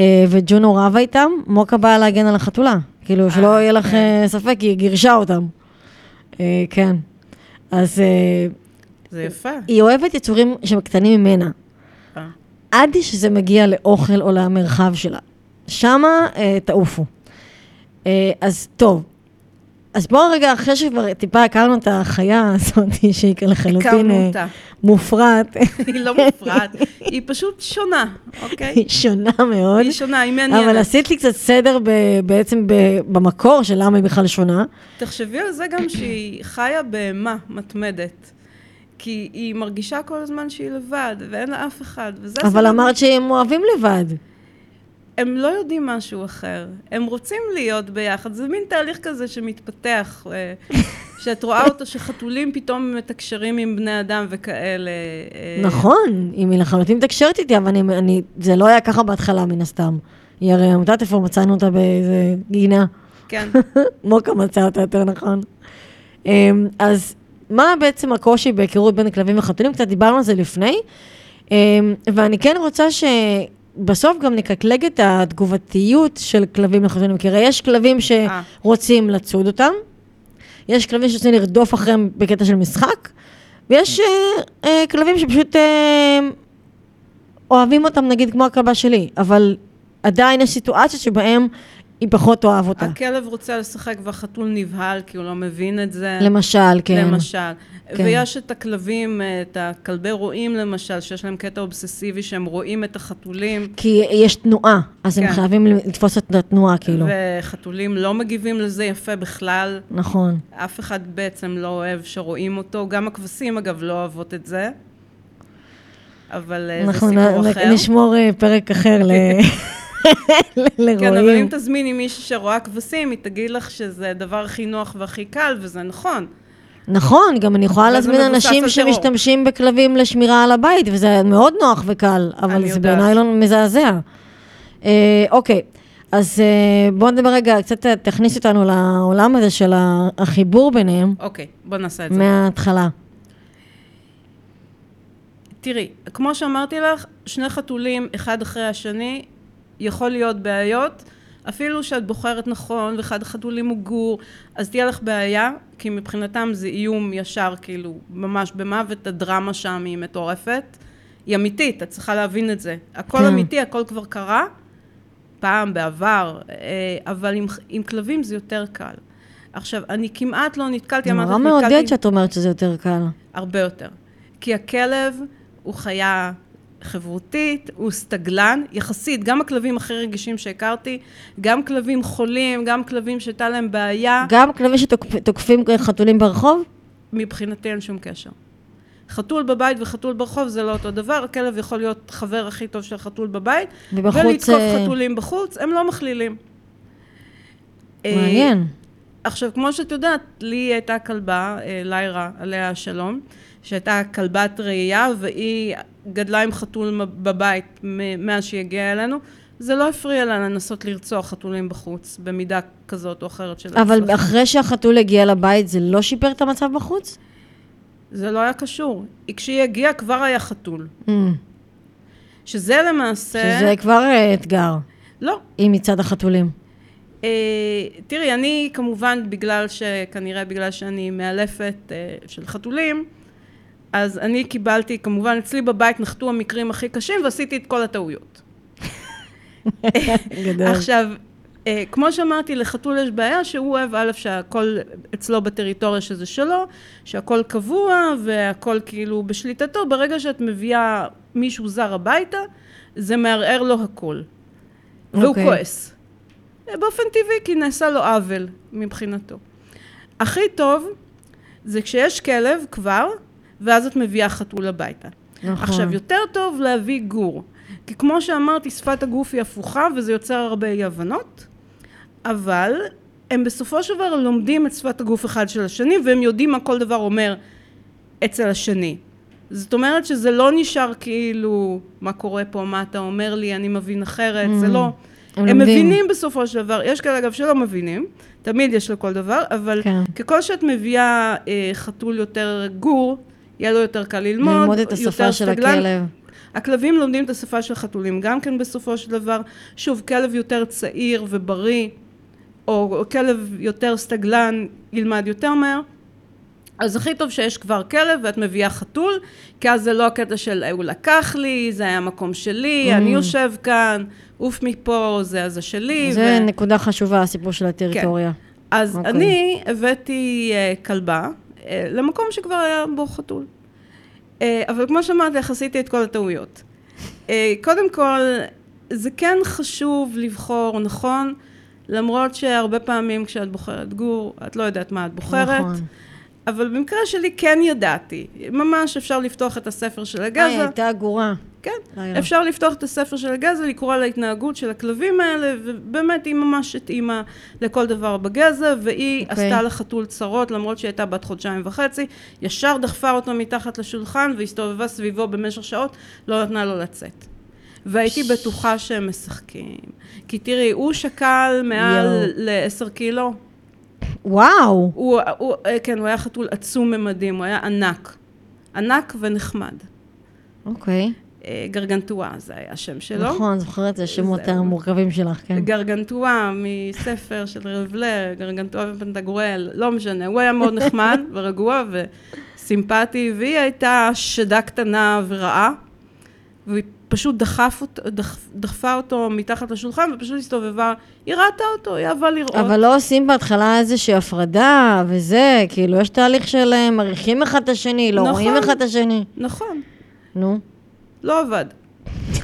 אה, וג'ונו רבה איתם, מוקה באה להגן על החתולה. כאילו, אה, שלא יהיה לך כן. אה, ספק, היא גירשה אותם. כן. אז... זה יפה. היא אוהבת יצורים שהם קטנים ממנה. עד שזה מגיע לאוכל או למרחב שלה. שמה תעופו. אז טוב, אז בואו רגע, אחרי שכבר טיפה הכרנו את החיה הזאת, שהיא לחלוטין אה, מופרעת. היא לא מופרעת, היא פשוט שונה, אוקיי? היא שונה מאוד. היא שונה, היא מעניינת. אבל עשית לי קצת סדר בעצם במקור של למה היא בכלל שונה. תחשבי על זה גם שהיא חיה בהמה מתמדת. כי היא מרגישה כל הזמן שהיא לבד, ואין לה אף אחד, וזה... אבל אמרת שהם אוהבים לבד. הם לא יודעים משהו אחר, הם רוצים להיות ביחד, זה מין תהליך כזה שמתפתח, אה, שאת רואה אותו שחתולים פתאום מתקשרים עם בני אדם וכאלה. אה. נכון, היא לחלוטין מתקשרת איתי, אבל אני, אני, זה לא היה ככה בהתחלה מן הסתם. היא הרי עמותת איפה מצאנו אותה באיזה גינה. כן. מוקה מצא אותה יותר נכון. אמ, אז מה בעצם הקושי בהיכרות בין כלבים וחתולים? קצת דיברנו על זה לפני, אמ, ואני כן רוצה ש... בסוף גם נקטלג את התגובתיות של כלבים לחתולים, כי הרי יש כלבים שרוצים לצוד אותם, יש כלבים שרוצים לרדוף אחריהם בקטע של משחק, ויש אה, אה, כלבים שפשוט אה, אוהבים אותם, נגיד כמו הכלבה שלי, אבל עדיין יש סיטואציות שבהן היא פחות תאהב אותה. הכלב רוצה לשחק והחתול נבהל כי הוא לא מבין את זה. למשל, כן. למשל. כן. ויש את הכלבים, את הכלבי רועים למשל, שיש להם קטע אובססיבי שהם רואים את החתולים. כי יש תנועה, אז כן. הם חייבים לתפוס את התנועה, כאילו. וחתולים לא מגיבים לזה יפה בכלל. נכון. אף אחד בעצם לא אוהב שרואים אותו. גם הכבשים, אגב, לא אוהבות את זה. אבל אה, זה סיפור אחר. אנחנו נשמור אה, פרק אחר ל... לרועים. כן, אבל אם תזמיני מישהי שרואה כבשים, היא תגיד לך שזה הדבר הכי נוח והכי קל, וזה נכון. נכון, גם אני יכולה להזמין אנשים שמשתמשים בכלבים לשמירה על הבית, וזה מאוד נוח וקל, אבל זה בעיניי לא מזעזע. אה, אוקיי, אז אה, בואו נדבר רגע, קצת תכניס אותנו לעולם הזה של החיבור ביניהם. אוקיי, בואו נעשה את זה. מההתחלה. תראי, כמו שאמרתי לך, שני חתולים, אחד אחרי השני, יכול להיות בעיות. אפילו שאת בוחרת נכון, ואחד החתולים הוא גור, אז תהיה לך בעיה, כי מבחינתם זה איום ישר, כאילו, ממש במוות, הדרמה שם היא מטורפת. היא אמיתית, את צריכה להבין את זה. הכל כן. אמיתי, הכל כבר קרה, פעם, בעבר, אה, אבל עם, עם כלבים זה יותר קל. עכשיו, אני כמעט לא נתקלתי, אמרתי, נורא מעודד שאת אומרת שזה יותר קל. הרבה יותר. כי הכלב הוא חיה חברותית, הוא סטגלן, יחסית, גם הכלבים הכי רגישים שהכרתי, גם כלבים חולים, גם כלבים שהייתה להם בעיה. גם כלבים שתוקפים חתולים ברחוב? מבחינתי אין שום קשר. חתול בבית וחתול ברחוב זה לא אותו דבר, הכלב יכול להיות חבר הכי טוב של חתול בבית, ובחוץ... ולתקוף uh... חתולים בחוץ, הם לא מכלילים. מעניין. Uh, עכשיו, כמו שאת יודעת, לי הייתה כלבה, uh, ליירה, עליה השלום, שהייתה כלבת ראייה, והיא גדלה עם חתול בבית מאז שהיא הגיעה אלינו. זה לא הפריע לה לנסות לרצוח חתולים בחוץ, במידה כזאת או אחרת של. אבל הצלחה. אחרי שהחתול הגיע לבית, זה לא שיפר את המצב בחוץ? זה לא היה קשור. כשהיא הגיעה כבר היה חתול. Mm. שזה למעשה... שזה כבר אה, אתגר. לא. היא מצד החתולים. Uh, תראי, אני כמובן, בגלל ש... כנראה בגלל שאני מאלפת uh, של חתולים, אז אני קיבלתי, כמובן אצלי בבית נחתו המקרים הכי קשים ועשיתי את כל הטעויות. גדול. עכשיו, אה, כמו שאמרתי, לחתול יש בעיה שהוא אוהב, א', שהכל אצלו בטריטוריה שזה שלו, שהכל קבוע והכל כאילו בשליטתו, ברגע שאת מביאה מישהו זר הביתה, זה מערער לו הכל. והוא okay. אוקיי. כועס. אה, באופן טבעי, כי נעשה לו עוול מבחינתו. הכי טוב זה כשיש כלב כבר, ואז את מביאה חתול הביתה. נכון. עכשיו, יותר טוב להביא גור. כי כמו שאמרתי, שפת הגוף היא הפוכה, וזה יוצר הרבה אי הבנות, אבל הם בסופו של דבר לומדים את שפת הגוף אחד של השני, והם יודעים מה כל דבר אומר אצל השני. זאת אומרת שזה לא נשאר כאילו, מה קורה פה, מה אתה אומר לי, אני מבין אחרת, mm. זה לא... הם, הם מבינים בסופו של דבר, יש כאלה אגב שלא מבינים, תמיד יש לכל דבר, אבל כן. ככל שאת מביאה אה, חתול יותר גור, יהיה לו יותר קל ללמוד, ללמוד את השפה של סטגלן. הכלב. הכלבים לומדים את השפה של חתולים גם כן בסופו של דבר. שוב, כלב יותר צעיר ובריא, או כלב יותר סטגלן, ילמד יותר מהר. אז הכי טוב שיש כבר כלב ואת מביאה חתול, כי אז זה לא הקטע של הוא לקח לי, זה היה המקום שלי, mm. אני יושב כאן, עוף מפה, זה הזה שלי. זה ו... נקודה חשובה, הסיפור של הטריטוריה. כן. אז okay. אוקיי. אני הבאתי uh, כלבה, אה, למקום שכבר היה בו חתול. אה, אבל כמו שאמרתי לך, עשיתי את כל הטעויות. אה, קודם כל, זה כן חשוב לבחור, נכון? למרות שהרבה פעמים כשאת בוחרת גור, את לא יודעת מה את בוחרת. נכון. אבל במקרה שלי כן ידעתי. ממש אפשר לפתוח את הספר של הגזה. היי, הייתה גורה. כן, לילה. אפשר לפתוח את הספר של הגזה, לקרוא על ההתנהגות של הכלבים האלה, ובאמת היא ממש התאימה לכל דבר בגזה, והיא okay. אוקיי. עשתה לחתול צרות, למרות שהיא הייתה בת חודשיים וחצי, ישר דחפה אותו מתחת לשולחן והסתובבה סביבו במשך שעות, לא נתנה לו לצאת. והייתי בטוחה שהם משחקים. כי תראי, הוא שקל מעל לעשר קילו. וואו. הוא, הוא, כן, הוא היה חתול עצום ממדים, הוא היה ענק. ענק ונחמד. אוקיי. Okay. אה, גרגנטואה זה היה השם שלו. נכון, זוכרת, זה שמות זהו. המורכבים שלך, כן. גרגנטואה מספר של רבלר, גרגנטואה ופנטגורל, לא משנה, הוא היה מאוד נחמד ורגוע וסימפטי, והיא הייתה שדה קטנה ורעה, והיא פשוט דחף אותו, דח, דחפה אותו מתחת לשולחן ופשוט הסתובבה, היא ראתה אותו, היא אהבה לראות. אבל לא עושים בהתחלה איזושהי הפרדה וזה, כאילו, יש תהליך של אה, מריחים אחד את השני, לא נכון. רואים אחד את השני. נכון, נו. לא עבד.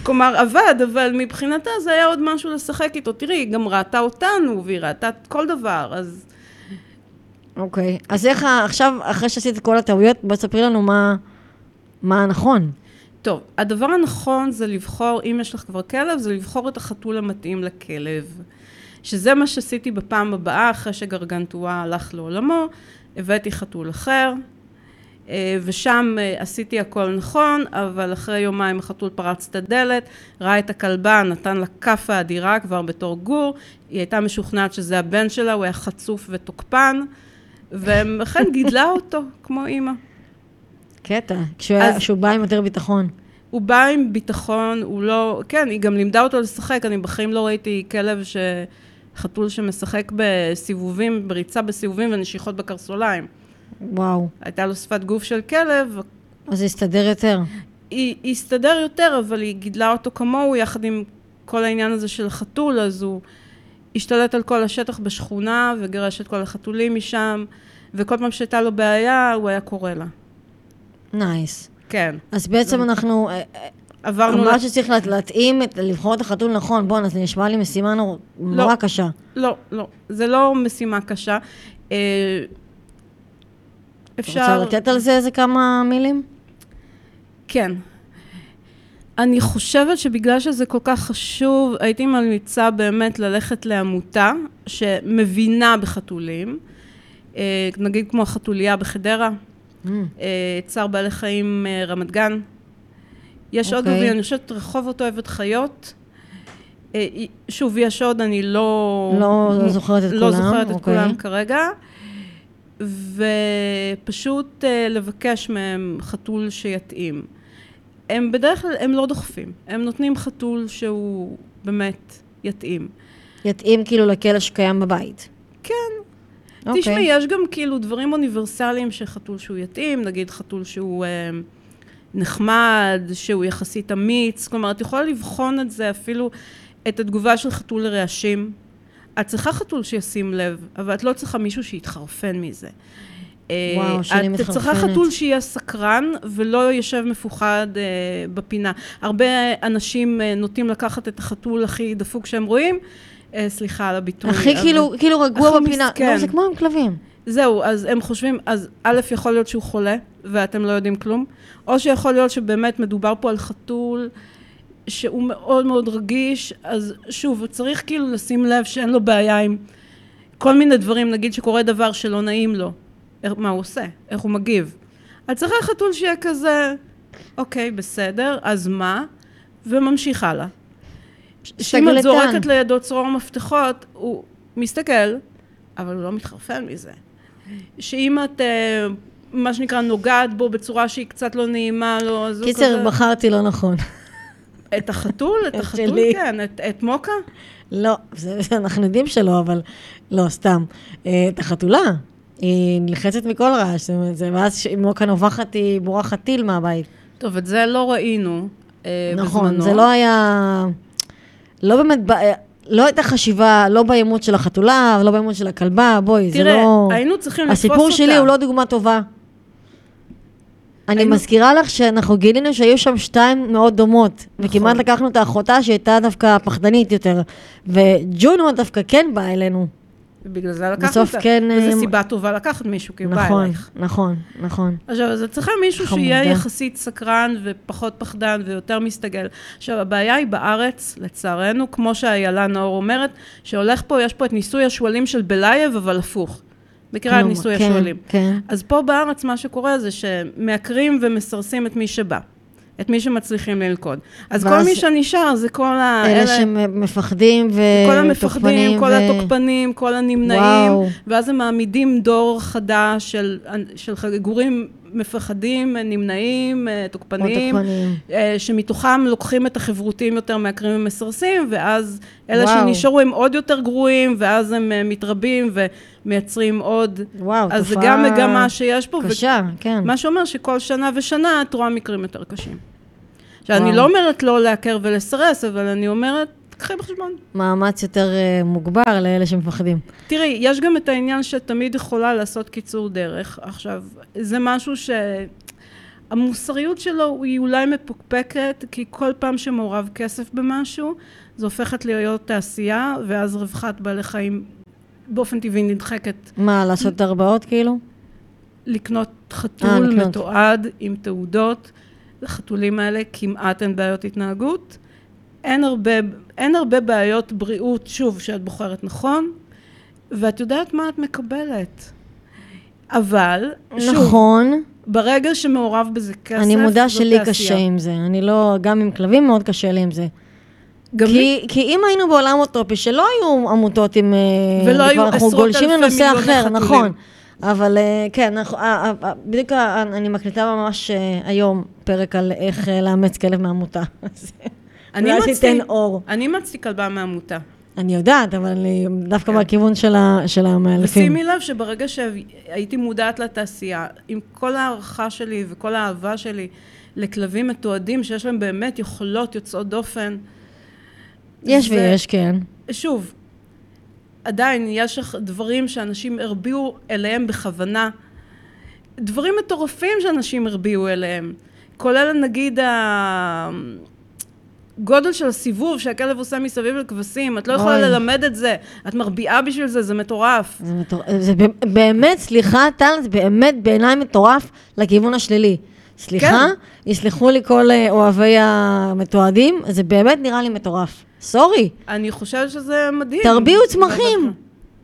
כלומר, עבד, אבל מבחינתה זה היה עוד משהו לשחק איתו. תראי, היא גם ראתה אותנו, והיא ראתה כל דבר, אז... אוקיי. אז איך, עכשיו, אחרי שעשית את כל הטעויות, בואי תספרי לנו מה, מה הנכון. טוב, הדבר הנכון זה לבחור, אם יש לך כבר כלב, זה לבחור את החתול המתאים לכלב. שזה מה שעשיתי בפעם הבאה, אחרי שגרגנטואה הלך לעולמו, הבאתי חתול אחר, ושם אה, עשיתי הכל נכון, אבל אחרי יומיים החתול פרץ את הדלת, ראה את הכלבה, נתן לה כאפה אדירה כבר בתור גור, היא הייתה משוכנעת שזה הבן שלה, הוא היה חצוף ותוקפן, ואכן גידלה אותו כמו אימא. קטע. כשהוא היה- אז- כשהוא בא עם יותר ביטחון. הוא בא עם ביטחון, הוא לא... כן, היא גם לימדה אותו לשחק, אני בחיים לא ראיתי כלב ש... חתול שמשחק בסיבובים, בריצה בסיבובים ונשיכות בקרסוליים. וואו. הייתה לו שפת גוף של כלב, אז זה הסתדר יותר. היא היא הסתדר יותר, אבל היא גידלה אותו כמוהו, יחד עם כל העניין הזה של החתול, אז הוא השתלט על כל השטח בשכונה וגירש את כל החתולים משם, וכל פעם שהייתה לו בעיה, הוא היה קורא לה. נייס. כן. אז בעצם אנחנו, אה, אה, עברנו... אמרת לה- שצריך לה- להתאים, את- לבחור את החתול נכון. בואנה, זה נשמע לי משימה נור- נורא קשה. לא, לא, זה לא משימה קשה. אפשר... רוצה לתת על זה איזה כמה מילים? כן. אני חושבת שבגלל שזה כל כך חשוב, הייתי ממליצה באמת ללכת לעמותה שמבינה בחתולים, אה, נגיד כמו החתוליה בחדרה, Mm, אה, צער בעלי חיים אה, רמת גן. יש עוד, אוקיי. ואני חושבת רחובות אוהבת חיות. שוב, יש עוד, אני לא... לא זוכרת את לא כולם, זוכרת את אוקיי. כולם כרגע. ופשוט אה, לבקש מהם חתול שיתאים. הם בדרך כלל, הם לא דוחפים. הם נותנים חתול שהוא באמת יתאים. יתאים כאילו לכלא שקיים בבית. כן. אוקיי. תשמעי, יש גם כאילו דברים אוניברסליים של חתול שהוא יתאים, נגיד חתול שהוא אה, נחמד, שהוא יחסית אמיץ, כלומר, את יכולה לבחון את זה, אפילו את התגובה של חתול לרעשים. את צריכה חתול שישים לב, אבל את לא צריכה מישהו שיתחרפן מזה. אה, וואו, שאני את צריכה מתחרפנת. חתול שיהיה סקרן ולא יושב מפוחד אה, בפינה. הרבה אנשים אה, נוטים לקחת את החתול הכי דפוק שהם רואים, אה, סליחה על הביטוי. הכי אבל- כאילו, כאילו רגוע הכי בפינה. מסכן. לא, זה כמו עם כלבים. זהו, אז הם חושבים, אז א', יכול להיות שהוא חולה, ואתם לא יודעים כלום, או שיכול להיות שבאמת מדובר פה על חתול שהוא מאוד מאוד רגיש, אז שוב, צריך כאילו לשים לב שאין לו בעיה עם כל מיני דברים, נגיד שקורה דבר שלא נעים לו, מה הוא עושה, איך הוא מגיב. את צריכה חתול שיהיה כזה, אוקיי, בסדר, אז מה? וממשיך הלאה. שאם את. זורקת לידו צרור מפתחות, הוא מסתכל, אבל הוא לא מתחרפן מזה. שאם את, אה, מה שנקרא, נוגעת בו בצורה שהיא קצת לא נעימה לו, אז הוא כזה... קיצר, בחרתי לא נכון. את החתול? את החתול, שלי. כן. את, את מוקה? לא, זה, זה אנחנו יודעים שלא, אבל לא, סתם. אה, את החתולה, היא נלחצת מכל רעש, זאת אומרת, זה ואז כשהיא מוקה נובחת, היא בורחת טיל מהבית. טוב, את זה לא ראינו אה, נכון, בזמנו. זה לא היה... לא באמת, אה, לא הייתה חשיבה, לא באימות של החתולה, ולא באימות של הכלבה, בואי, זה תראה, לא... היינו צריכים לתפוס אותה. הסיפור שלי הוא לא דוגמה טובה. אני היינו- מזכירה לך שאנחנו גילינו שהיו שם שתיים מאוד דומות, וכמעט נכון. לקחנו את האחותה שהייתה דווקא פחדנית יותר, וג'ונו דווקא כן באה אלינו. בגלל זה בסוף אותה. כן, וזו אה, סיבה טובה לקחת מישהו, כי הוא בא נכון, אלייך. נכון, נכון. עכשיו, אז את צריכה מישהו חמודה. שיהיה יחסית סקרן ופחות פחדן ויותר מסתגל. עכשיו, הבעיה היא בארץ, לצערנו, כמו שאיילה נאור אומרת, שהולך פה, יש פה את ניסוי השועלים של בלייב, אבל הפוך. מכירה את ניסוי כן, השועלים. כן. אז פה בארץ מה שקורה זה שמעקרים ומסרסים את מי שבא. את מי שמצליחים ללכוד. אז כל מי שנשאר זה כל ה... אלה שמפחדים ו... כל המפחדים, כל ו- התוקפנים, כל הנמנעים, וואו. ואז הם מעמידים דור חדש של, של גורים מפחדים, נמנעים, אה, תוקפניים, תוקפניים. אה, שמתוכם לוקחים את החברותיים יותר מהקרים המסרסים, ואז אלה וואו. שנשארו הם עוד יותר גרועים, ואז הם אה, מתרבים ומייצרים עוד. וואו, אז זה תופעה גם מגמה שיש פה. ו- קשה, כן. מה שאומר שכל שנה ושנה את רואה מקרים יותר קשים. עכשיו, אני. לא אומרת לא לעקר ולסרס, אבל אני אומרת, קחי בחשבון. מאמץ יותר אה, מוגבר לאלה שמפחדים. תראי, יש גם את העניין שתמיד יכולה לעשות קיצור דרך. עכשיו, זה משהו ש... המוסריות שלו היא אולי מפוקפקת, כי כל פעם שמעורב כסף במשהו, זה הופכת להיות תעשייה, ואז רווחת בעלי חיים באופן טבעי נדחקת. מה, לעשות הרבעות כאילו? לקנות אה, חתול לקנות. מתועד עם תעודות, לחתולים האלה כמעט אין בעיות התנהגות. אין הרבה, אין הרבה בעיות בריאות, שוב, שאת בוחרת נכון, ואת יודעת מה את מקבלת. אבל, שוב, נכון. ברגע שמעורב בזה כסף, אני מודה שלי תעשייה. קשה עם זה. אני לא, גם עם כלבים מאוד קשה לי עם זה. גם לי, כי, כי אם היינו בעולם אוטופי, שלא היו עמותות עם... אה, ולא היו כבר אנחנו עשרות גולשים אלפי לנושא אחר, חתולים. נכון. אבל אה, כן, אנחנו- אה, בדיוק אני מקליטה ממש היום פרק על איך לאמץ כלב מעמותה. אני אולי תיתן אור. אני מצתי כלבה מעמותה. אני יודעת, אבל אני דווקא כן. מהכיוון של המאלפים. ושימי לב שברגע שהייתי מודעת לתעשייה, עם כל ההערכה שלי וכל האהבה שלי לכלבים מתועדים, שיש להם באמת יכולות יוצאות דופן, יש זה- ויש, כן. שוב, עדיין יש דברים שאנשים הרביעו אליהם בכוונה, דברים מטורפים שאנשים הרביעו אליהם, כולל נגיד הגודל של הסיבוב שהכלב עושה מסביב לכבשים, את לא יכולה אוי. ללמד את זה, את מרביעה בשביל זה, זה מטורף. זה, מטור... זה באמת, סליחה, טל, זה באמת בעיניי מטורף לכיוון השלילי. סליחה, כן. יסלחו לי כל אה, אוהבי המתועדים, זה באמת נראה לי מטורף. סורי, אני חושבת שזה מדהים. תרביעו צמחים.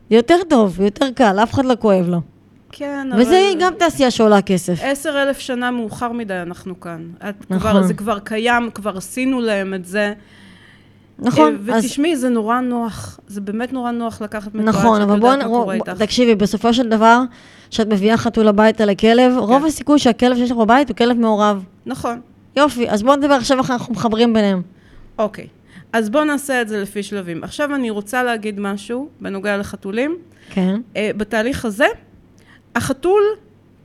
יותר טוב, יותר קל, אף אחד לא כואב לו. כן, אבל... וזה גם תעשייה שעולה כסף. עשר אלף שנה מאוחר מדי אנחנו כאן. נכון. כבר, זה כבר קיים, כבר עשינו להם את זה. נכון, אה, אז ותשמעי, זה נורא נוח. זה באמת נורא נוח לקחת מתועד נכון, אבל בואי, יודעת מה קורה איתך. תקשיבי, בסופו של דבר, כשאת מביאה חתול הביתה לכלב, רוב הסיכוי שהכלב שיש לך בבית הוא כלב מעורב. נכון. יופי, אז בואו נדבר עכשיו איך אנחנו מחברים ביניהם. אוקיי. אז בואו נעשה את זה לפי שלבים. עכשיו אני רוצה להגיד משהו בנוגע לחתולים. כן. אה, בתהליך הזה, החתול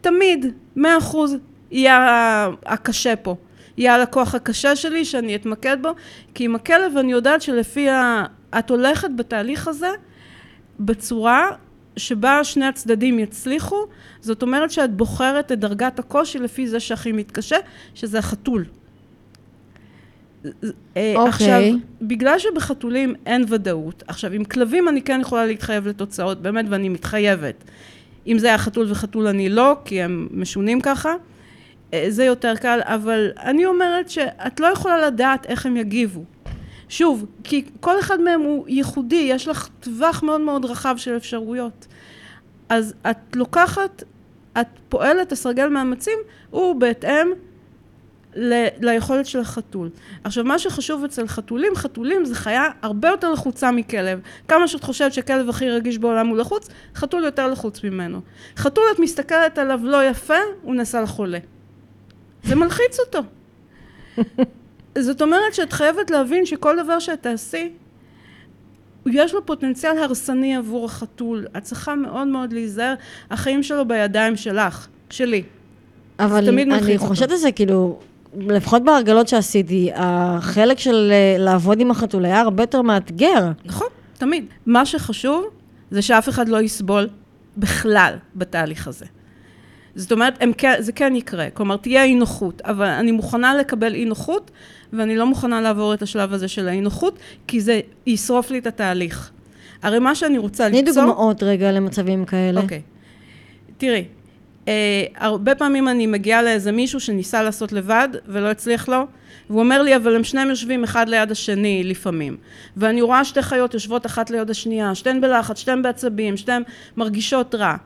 תמיד, מאה אחוז, יהיה ה- הקשה פה. יהיה הלקוח הקשה שלי, שאני אתמקד בו, כי עם הכלב אני יודעת שלפי ה... את הולכת בתהליך הזה בצורה שבה שני הצדדים יצליחו, זאת אומרת שאת בוחרת את דרגת הקושי לפי זה שהכי מתקשה, שזה החתול. אה, אוקיי. עכשיו, בגלל שבחתולים אין ודאות, עכשיו עם כלבים אני כן יכולה להתחייב לתוצאות, באמת, ואני מתחייבת. אם זה היה חתול וחתול אני לא, כי הם משונים ככה, אה, זה יותר קל, אבל אני אומרת שאת לא יכולה לדעת איך הם יגיבו. שוב, כי כל אחד מהם הוא ייחודי, יש לך טווח מאוד מאוד רחב של אפשרויות. אז את לוקחת, את פועלת, תסרגל מאמצים, הוא בהתאם ל- ליכולת של החתול. עכשיו, מה שחשוב אצל חתולים, חתולים זה חיה הרבה יותר לחוצה מכלב. כמה שאת חושבת שכלב הכי רגיש בעולם הוא לחוץ, חתול יותר לחוץ ממנו. חתול, את מסתכלת עליו לא יפה, הוא נעשה לחולה. זה מלחיץ אותו. זאת אומרת שאת חייבת להבין שכל דבר שאת תעשי, יש לו פוטנציאל הרסני עבור החתול. את צריכה מאוד מאוד להיזהר, החיים שלו בידיים שלך, שלי. אבל אני. חושבת על זה, כאילו, לפחות בהרגלות שעשיתי, החלק של אה, לעבוד עם החתול היה הרבה יותר מאתגר. נכון, תמיד. מה שחשוב זה שאף אחד לא יסבול בכלל בתהליך הזה. זאת אומרת, הם זה כן יקרה, כלומר תהיה אי נוחות, אבל אני מוכנה לקבל אי נוחות, ואני לא מוכנה לעבור את השלב הזה של האי נוחות, כי זה ישרוף לי את התהליך. הרי מה שאני רוצה תני ליצור... דוגמאות רגע למצבים כאלה. אוקיי. תראי, אה, הרבה פעמים אני מגיעה לאיזה מישהו שניסה לעשות לבד ולא הצליח לו, והוא אומר לי, אבל הם שניהם יושבים אחד ליד השני לפעמים. ואני רואה שתי חיות יושבות אחת ליד השנייה, שתיהן בלחץ, שתיהן בעצבים, שתיהן מרגישות רע.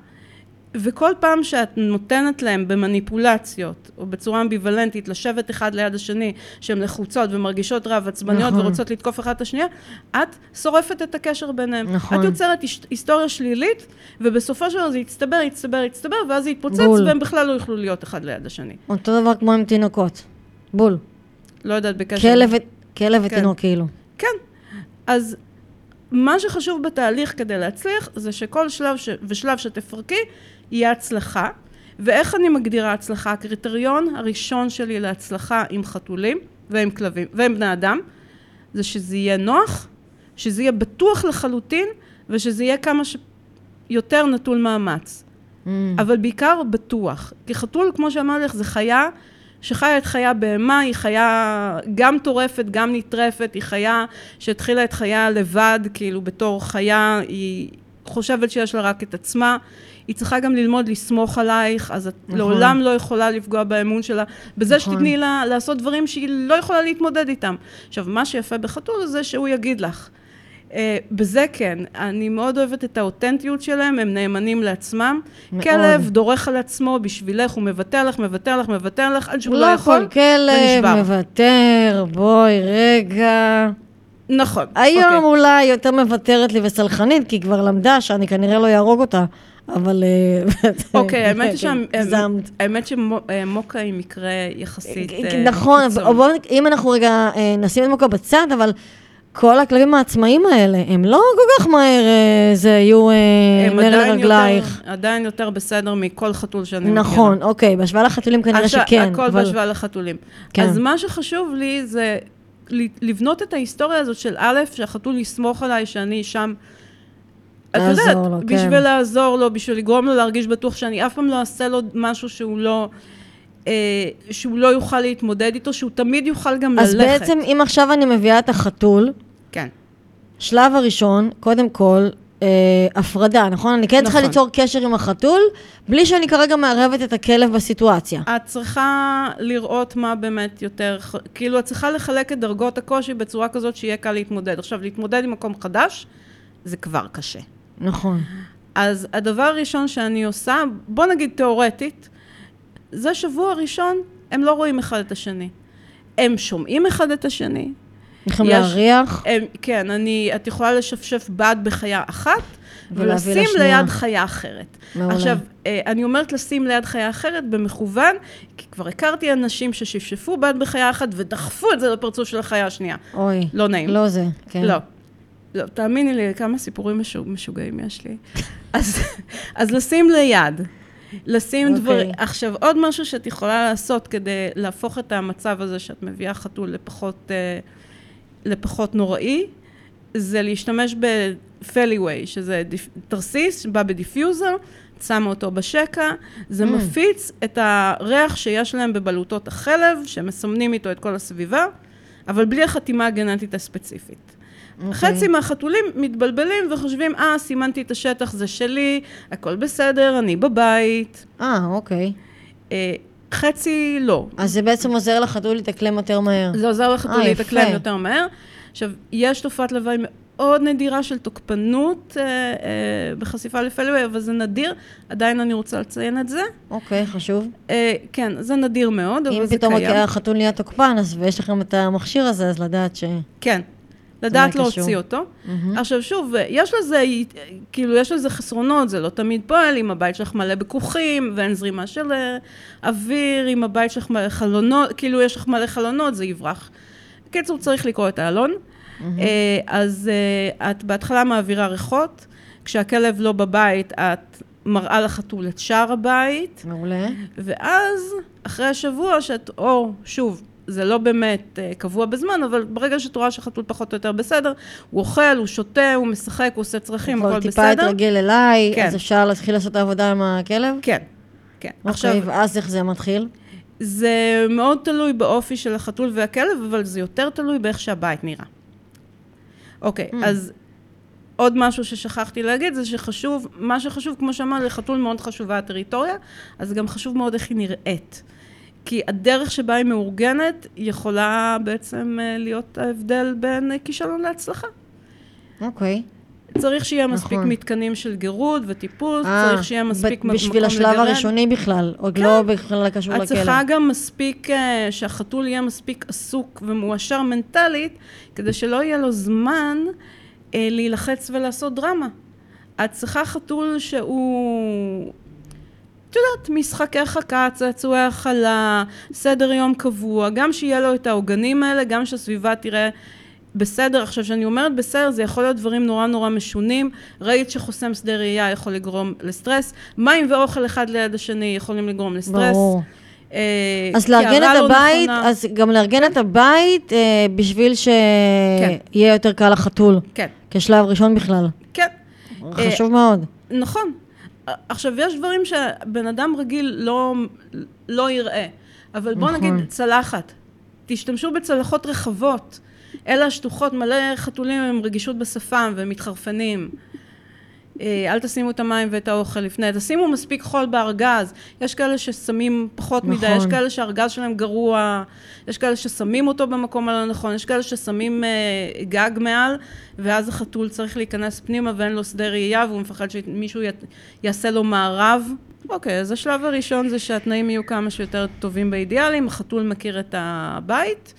וכל פעם שאת נותנת להם במניפולציות, או בצורה אמביוולנטית, לשבת אחד ליד השני, שהן לחוצות ומרגישות רע ועצבניות נכון. ורוצות לתקוף אחת את השנייה, את שורפת את הקשר ביניהם. נכון. את יוצרת היסטוריה שלילית, ובסופו של דבר זה יצטבר, יצטבר, יצטבר, ואז זה יתפוצץ, בול. והם בכלל לא יוכלו להיות אחד ליד השני. אותו דבר כמו עם תינוקות. בול. לא יודעת בקשר... כלב כלב כן. ותינוק כאילו. כן. אז מה שחשוב בתהליך כדי להצליח, זה שכל שלב ש... ושלב שתפרקי, יהיה הצלחה. ואיך אני מגדירה הצלחה? הקריטריון הראשון שלי להצלחה עם חתולים ועם כלבים ועם בני אדם, זה שזה יהיה נוח, שזה יהיה בטוח לחלוטין, ושזה יהיה כמה שיותר נטול מאמץ. Mm. אבל בעיקר בטוח. כי חתול, כמו שאמרתי לך, זה חיה שחיה את חייה בהמה, היא חיה גם טורפת, גם נטרפת, היא חיה שהתחילה את חייה לבד, כאילו בתור חיה, היא חושבת שיש לה רק את עצמה. היא צריכה גם ללמוד לסמוך עלייך, אז את נכון. לעולם לא יכולה לפגוע באמון שלה, בזה נכון. שתתני לה לעשות דברים שהיא לא יכולה להתמודד איתם. עכשיו, מה שיפה בחתול זה שהוא יגיד לך. Uh, בזה כן, אני מאוד אוהבת את האותנטיות שלהם, הם נאמנים לעצמם. מאוד. כלב דורך על עצמו בשבילך, הוא מוותר לך, מוותר לך, מוותר לך, עד שהוא לא לא יכול, כלב, ונשבר. מוותר, בואי, רגע. נכון. היום אוקיי. אולי יותר מוותרת לי וסלחנית, כי היא כבר למדה שאני כנראה לא אהרוג אותה, אבל... אה, אוקיי, האמת. שהאמת שמוקה היא מקרה יחסית אה, נכון, אם אנחנו רגע אה, נשים את מוקה בצד, אבל כל הכלבים העצמאיים האלה, הם לא כל כך מהר אה, זה יהיו אה, הם נר לרגלייך. יותר- עדיין יותר בסדר מכל חתול שאני מכירה. נכון, אוקיי, בהשוואה לחתולים כנראה עכשיו, שכן. הכל אבל- בהשוואה לחתולים. כן. אז מה שחשוב לי זה לבנות את ההיסטוריה הזאת של א', שהחתול יסמוך עליי, שאני שם. את יודעת, לו, כן. בשביל לעזור לו, בשביל לגרום לו להרגיש בטוח שאני אף פעם לא אעשה לו משהו שהוא לא, אה, שהוא לא יוכל להתמודד איתו, שהוא תמיד יוכל גם אז ללכת. בעצם, אם עכשיו אני מביאה את החתול, כן. שלב הראשון, קודם כל, אה, הפרדה, נכון? אני כן צריכה נכון. ליצור קשר עם החתול, בלי שאני כרגע מערבת את הכלב בסיטואציה. את צריכה לראות מה באמת יותר, כאילו את צריכה לחלק את דרגות הקושי בצורה כזאת שיהיה קל להתמודד. עכשיו, להתמודד עם מקום חדש, זה כבר קשה. נכון. אז הדבר הראשון שאני עושה, בוא נגיד תיאורטית, זה שבוע ראשון, הם לא רואים אחד את השני. הם שומעים אחד את השני. יכולים להריח, הם, כן, אני, את יכולה לשפשף בד בחיה אחת, ולשים לשנייה. ליד חיה אחרת. מעולה. עכשיו, אה, אני אומרת לשים ליד חיה אחרת במכוון, כי כבר הכרתי אנשים ששפשפו בד בחיה אחת ודחפו את זה לפרצוף של החיה השנייה. אוי. לא נעים. לא זה, כן. לא. לא, תאמיני לי, כמה סיפורים משוג, משוגעים יש לי. אז, אז לשים ליד. לשים אוקיי. דברים. עכשיו, עוד משהו שאת יכולה לעשות כדי להפוך את המצב הזה שאת מביאה חתול לפחות, אה, לפחות נוראי, זה להשתמש ב Feliway, שזה diff- תרסיס, בא ב diffuser, שמה אותו בשקע, זה Mm. מפיץ את הריח שיש להם בבלוטות הלחי, שמסמנים איתו את כל הסביבה, אבל בלי החתימה הגנטית הספציפית. אוקיי. חצי מהחתולים מתבלבלים וחושבים, אה, סימנתי את השטח, זה שלי, הכל בסדר, אני בבית. אה, אוקיי. אה, חצי לא. אז זה בעצם עוזר לחתול להתאקלם יותר מהר. זה עוזר לחתול אה, להתאקלם. יותר מהר. עכשיו, יש תופעת לוואי מאוד נדירה של תוקפנות אה, אה, בחשיפה לפלווי, אבל זה נדיר, עדיין אני רוצה לציין את זה. אוקיי, חשוב. אה, כן, זה נדיר מאוד, אבל אם זה פתאום קיים. החתול נהיה תוקפן, אז ויש לכם את המכשיר הזה, אז לדעת ש... כן, לדעת. להוציא אותו. מהמם. עכשיו שוב, יש לזה, כאילו, יש לזה חסרונות, זה לא תמיד פועל, אם הבית שלך מלא בכוכים, ואין זרימה של אה, אוויר, אם הבית שלך מלא חלונות, כאילו, יש לך מלא חלונות, זה יברח. בקיצור, צריך לקרוא את העלון. אה, אז אה, את בהתחלה מעבירה ריחות, כשהכלב לא בבית, את מראה לחתול את שאר הבית, מעולה. ואז, אחרי השבוע שאת, או, שוב, זה לא באמת uh, קבוע בזמן, אבל ברגע שאת רואה שהחתול פחות או יותר בסדר, הוא אוכל, הוא שותה, הוא משחק, הוא עושה צרכים, כבר הכל טיפה בסדר. התרגל אליי, כן. אז אפשר להתחיל לעשות את העבודה עם הכלב? כן, כן. עכשיו, אוקיי, ואז איך זה מתחיל? זה מאוד תלוי באופי של החתול והכלב, אבל זה יותר תלוי באיך שהבית נראה. אוקיי, Mm. אז עוד משהו ששכחתי להגיד, זה שחשוב, מה שחשוב, כמו שאמרתי, לחתול מאוד חשובה הטריטוריה, אז גם חשוב מאוד איך היא נראית. כי הדרך שבה היא מאורגנת יכולה בעצם אה, להיות ההבדל בין אה, כישלון להצלחה. אוקיי. צריך שיהיה מספיק נכון. מתקנים של גירוד וטיפול, אה, צריך שיהיה מספיק ב- מקום בשביל השלב לגרד. הראשוני בכלל, עוד לא בכלל קשור את לכלא. צריכה גם מספיק, שהחתול יהיה מספיק עסוק ומואשר מנטלית, כדי שלא יהיה לו זמן אה, להילחץ ולעשות דרמה. את צריכה חתול שהוא, את יודעת, משחקי חכה, צעצועי הכלה, סדר יום קבוע, גם שיהיה לו את העוגנים האלה, גם שהסביבה תראה בסדר. עכשיו, כשאני אומרת בסדר, זה יכול להיות דברים נורא נורא משונים. ראית שחוסם שדה ראייה יכול לגרום לסטרס, מים ואוכל אחד ליד השני יכולים לגרום לסטרס. ברור. אה, אז לארגן את לא הבית, נכונה. אז גם לארגן את הבית אה, בשביל כן. שיהיה יותר קל לחתול, כן, כשלב ראשון בכלל. כן. אה, חשוב מאוד. נכון. עכשיו, יש דברים שבן אדם רגיל לא, לא יראה, אבל בואו נכון. נגיד צלחת. תשתמשו בצלחות רחבות. אלה השטוחות, מלא חתולים עם רגישות בשפם והם מתחרפנים. אה, אל תשימו את המים ואת האוכל לפני, תשימו מספיק חול בארגז. יש כאלה ששמים פחות מדי, נכון. יש כאלה שהארגז שלהם גרוע, יש כאלה ששמים אותו במקום הלא נכון, יש כאלה ששמים אה, גג מעל, ואז החתול צריך להיכנס פנימה ואין לו שדה ראייה, והוא מפחד שמישהו י- יעשה לו מארב. אוקיי, אז השלב הראשון זה שהתנאים יהיו כמה שיותר טובים באידיאלים, החתול מכיר את הבית.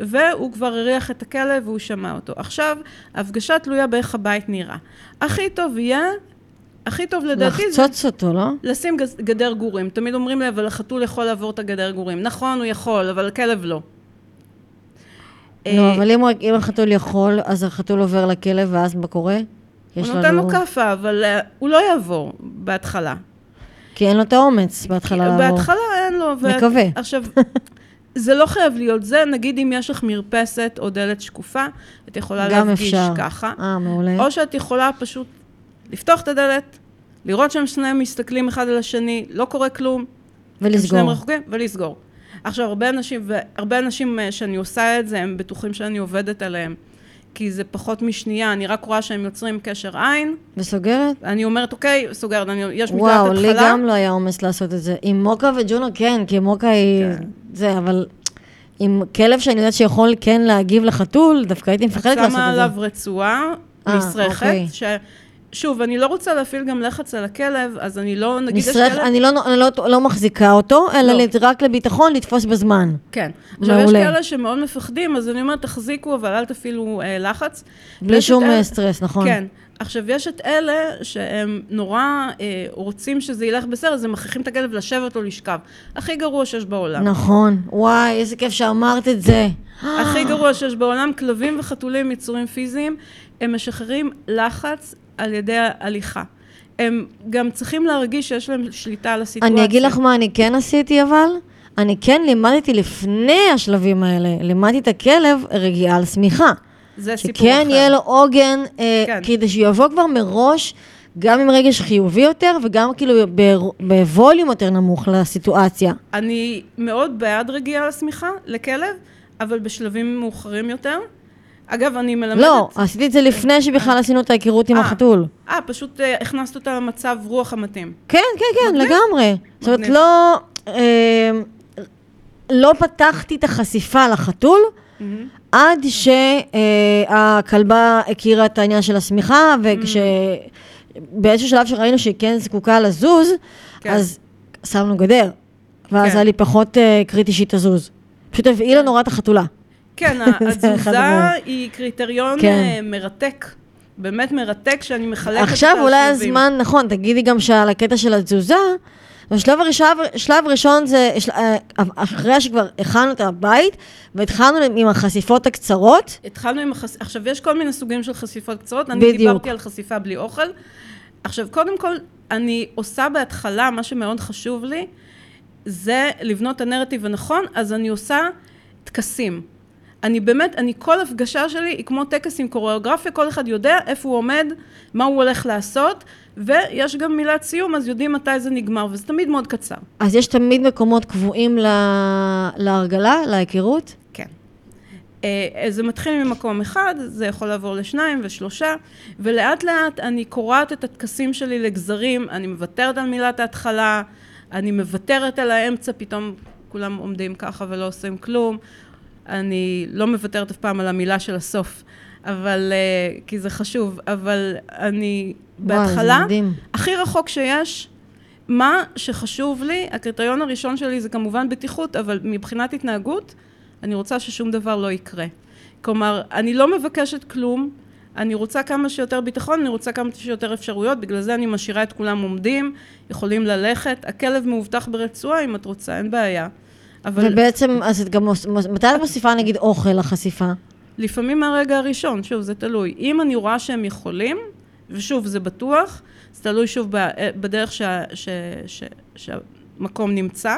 והוא כבר הריח את הכלב והוא שמע אותו. עכשיו, ההפגשה תלויה באיך הבית נראה. הכי טוב יהיה, הכי טוב לדעתי זה לחצוץ אותו, לא? לשים גדר גורים. תמיד אומרים לי, אבל החתול יכול לעבור את הגדר גורים. נכון, הוא יכול, אבל הכלב לא. לא, אה, אבל אם אם החתול יכול, אז החתול עובר לכלב, ואז מה קורה? הוא נותן לו כאפה, אבל אה, הוא לא יעבור בהתחלה. כי אין לו את האומץ בהתחלה לעבור. בהתחלה אין לו. ו- מקווה. עכשיו, זה לא חייב להיות זה, נגיד אם יש לך מרפסת או דלת שקופה, את יכולה להפגיש אפשר. ככה. אה, מעולה. או שאת יכולה פשוט לפתוח את הדלת, לראות שהם שניהם מסתכלים אחד על השני, לא קורה כלום. הם ולסגור. שניהם רחוקים, ולסגור. עכשיו, הרבה אנשים, והרבה אנשים אה, שאני עושה את זה, הם בטוחים שאני עובדת עליהם. כי זה פחות משנייה, אני רק רואה שהם יוצרים קשר עין, וסוגרת? אני אומרת, אוקיי, סוגרת, אני, יש וואו, התחלה. לי גם לא היה אומץ לעשות את זה. עם מוקה וג'ונו כן, כי מוקה היא... כן. זה, אבל עם כלב שאני יודעת שיכול כן להגיב לחתול, דווקא הייתי מפחדת לעשות שמה את זה. עליו רצועה, אה, מסרכת, אוקיי. שוב, אני לא רוצה להפעיל גם לחץ על הכלב, אז אני לא, נגיד יש כלב... אני לא, אני לא, לא מחזיקה אותו, אלא לא. רק לביטחון לתפוס בזמן. כן. עכשיו, יש. כאלה שמאוד מפחדים, אז אני אומרת, תחזיקו, אבל אל תפעילו אה, לחץ. בלי שום אלה- אה, סטרס, נכון. כן. עכשיו, יש את אלה שהם נורא אה, רוצים שזה ילך בסדר, אז הם מכריחים את הכלב לשבת או לשכב. הכי גרוע שיש בעולם. נכון. וואי, איזה כיף שאמרת את זה. הכי גרוע שיש בעולם, כלבים וחתולים, יצורים פיזיים, הם משחררים לחץ על ידי ההליכה. הם גם צריכים להרגיש שיש להם שליטה על הסיטואציה. אני אגיד לך מה אני כן עשיתי אבל, אני כן לימדתי לפני השלבים האלה, לימדתי את הכלב רגיעה על שמיכה. זה סיפור שכן אחר. יהיה לו עוגן, אה, כן. כדי שיבוא כבר מראש, גם עם רגש חיובי יותר, וגם כאילו בווליום יותר נמוך לסיטואציה. אני מאוד בעד רגיעה על השמיכה לכלב, אבל בשלבים מאוחרים יותר. אגב, אני מלמדת... לא, עשיתי את זה לפני שבכלל עשינו את ההיכרות עם אה. החתול. אה, פשוט אה, הכנסת אותה למצב רוח המתאים. כן, כן, כן. לגמרי. זאת אומרת. לא... אה, לא פתחתי את החשיפה לחתול, עד שהכלבה הכירה את העניין של השמיכה, וכשבאיזשהו שלב שראינו שהיא כן זקוקה לזוז, כן. אז שמנו גדר, ואז כן. היה לי פחות קריטי שהיא תזוז. פשוט הבהילה נורא את החתולה. כן, התזוזה. היא קריטריון כן. אה, מרתק. באמת מרתק שאני מחלקת את עכשיו השלבים. אולי הזמן, נכון, תגידי גם שעל הקטע של התזוזה, בשלב הראשון, שלב ראשון זה, של- אה, אחרי שכבר הכנו את הבית, והתחלנו עם החשיפות הקצרות, התחלנו עם החשיפה, עכשיו יש כל מיני סוגים של חשיפות קצרות, אני בדיוק. דיברתי על חשיפה בלי אוכל. עכשיו, קודם כל, אני עושה בהתחלה, מה שמאוד חשוב לי, זה לבנות את הנרטיב הנכון, אז אני עושה טקסים. אני באמת, אני, כל הפגשה שלי היא כמו טקס עם קוריאוגרפיה, כל אחד יודע איפה הוא עומד, מה הוא הולך לעשות, ויש גם מילת סיום, אז יודעים מתי זה נגמר, וזה תמיד מאוד קצר. אז יש תמיד מקומות קבועים לה- להרגלה, להיכרות? כן. אה, זה מתחיל ממקום אחד, זה יכול לעבור לשניים ושלושה, ולאט לאט אני קורעת את הטקסים שלי לגזרים, אני מוותרת על מילת ההתחלה, אני מוותרת על האמצע, פתאום כולם עומדים ככה ולא עושים כלום, אני לא מוותרת אף פעם על המילה של הסוף. אבל, אה, כי זה חשוב, אבל אני וואו, בהתחלה. הכי רחוק שיש, מה שחשוב לי, הקריטריון הראשון שלי זה כמובן בטיחות, אבל מבחינת התנהגות, אני רוצה ששום דבר לא יקרה. כלומר, אני לא מבקשת כלום, אני רוצה כמה שיותר ביטחון, אני רוצה כמה שיותר אפשרויות, בגלל זה אני משאירה את כולם עומדים, יכולים ללכת, הכלב מאובטח ברצועה אם את רוצה, אין בעיה. אבל ובעצם, אז את גם, מתי את מוסיפה נגיד אוכל לחשיפה? לפעמים מהרגע הראשון, שוב, זה תלוי. אם אני רואה שהם יכולים, ושוב, זה בטוח, זה תלוי שוב ב- בדרך שה, ש, ש, שהמקום נמצא.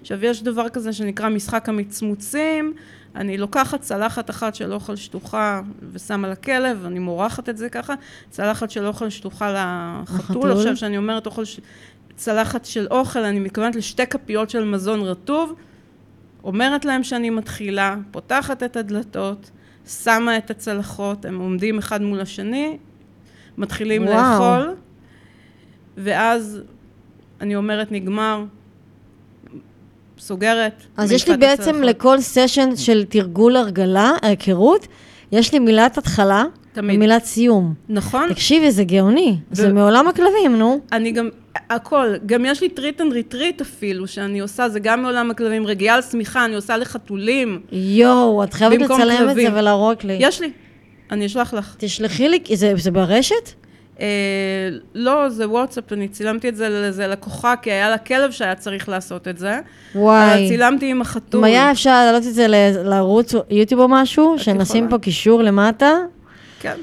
עכשיו, יש דבר כזה שנקרא משחק המצמוצים, אני לוקחת צלחת אחת של אוכל שטוחה ושמה לכלב, אני מורחת את זה ככה, צלחת של אוכל שטוחה לחתול. עכשיו שאני אומרת אוכל, ש... צלחת של אוכל, אני מתכוונת לשתי כפיות של מזון רטוב, אומרת להם שאני מתחילה, פותחת את הדלתות, שמה את הצלחות, הם עומדים אחד מול השני, מתחילים וואו. לאכול, ואז אני אומרת נגמר, סוגרת. אז יש לי בעצם הצלחות. לכל סשן של תרגול הרגלה, היכרות, יש לי מילת התחלה תמיד. ומילת סיום. נכון? תקשיבי, זה גאוני. זה מעולם הכלבים, נו. אני גם, הכל, גם יש לי treat and retreat אפילו, שאני עושה, זה גם מעולם הכלבים, רגיעה על שמיכה, אני עושה לחתולים. יואו, את חייבת לצלם את כלבים. זה ולהראות לי. יש לי, אני אשלח לך. תשלחי לי, זה, זה ברשת? אה, לא, זה וואטסאפ, אני צילמתי את זה לאיזה לקוחה, כי היה לה כלב שהיה צריך לעשות את זה. וואי. צילמתי עם החתול. אם היה אפשר להעלות את זה לערוץ יוטיוב או משהו, שנשים. פה קישור למטה, כן.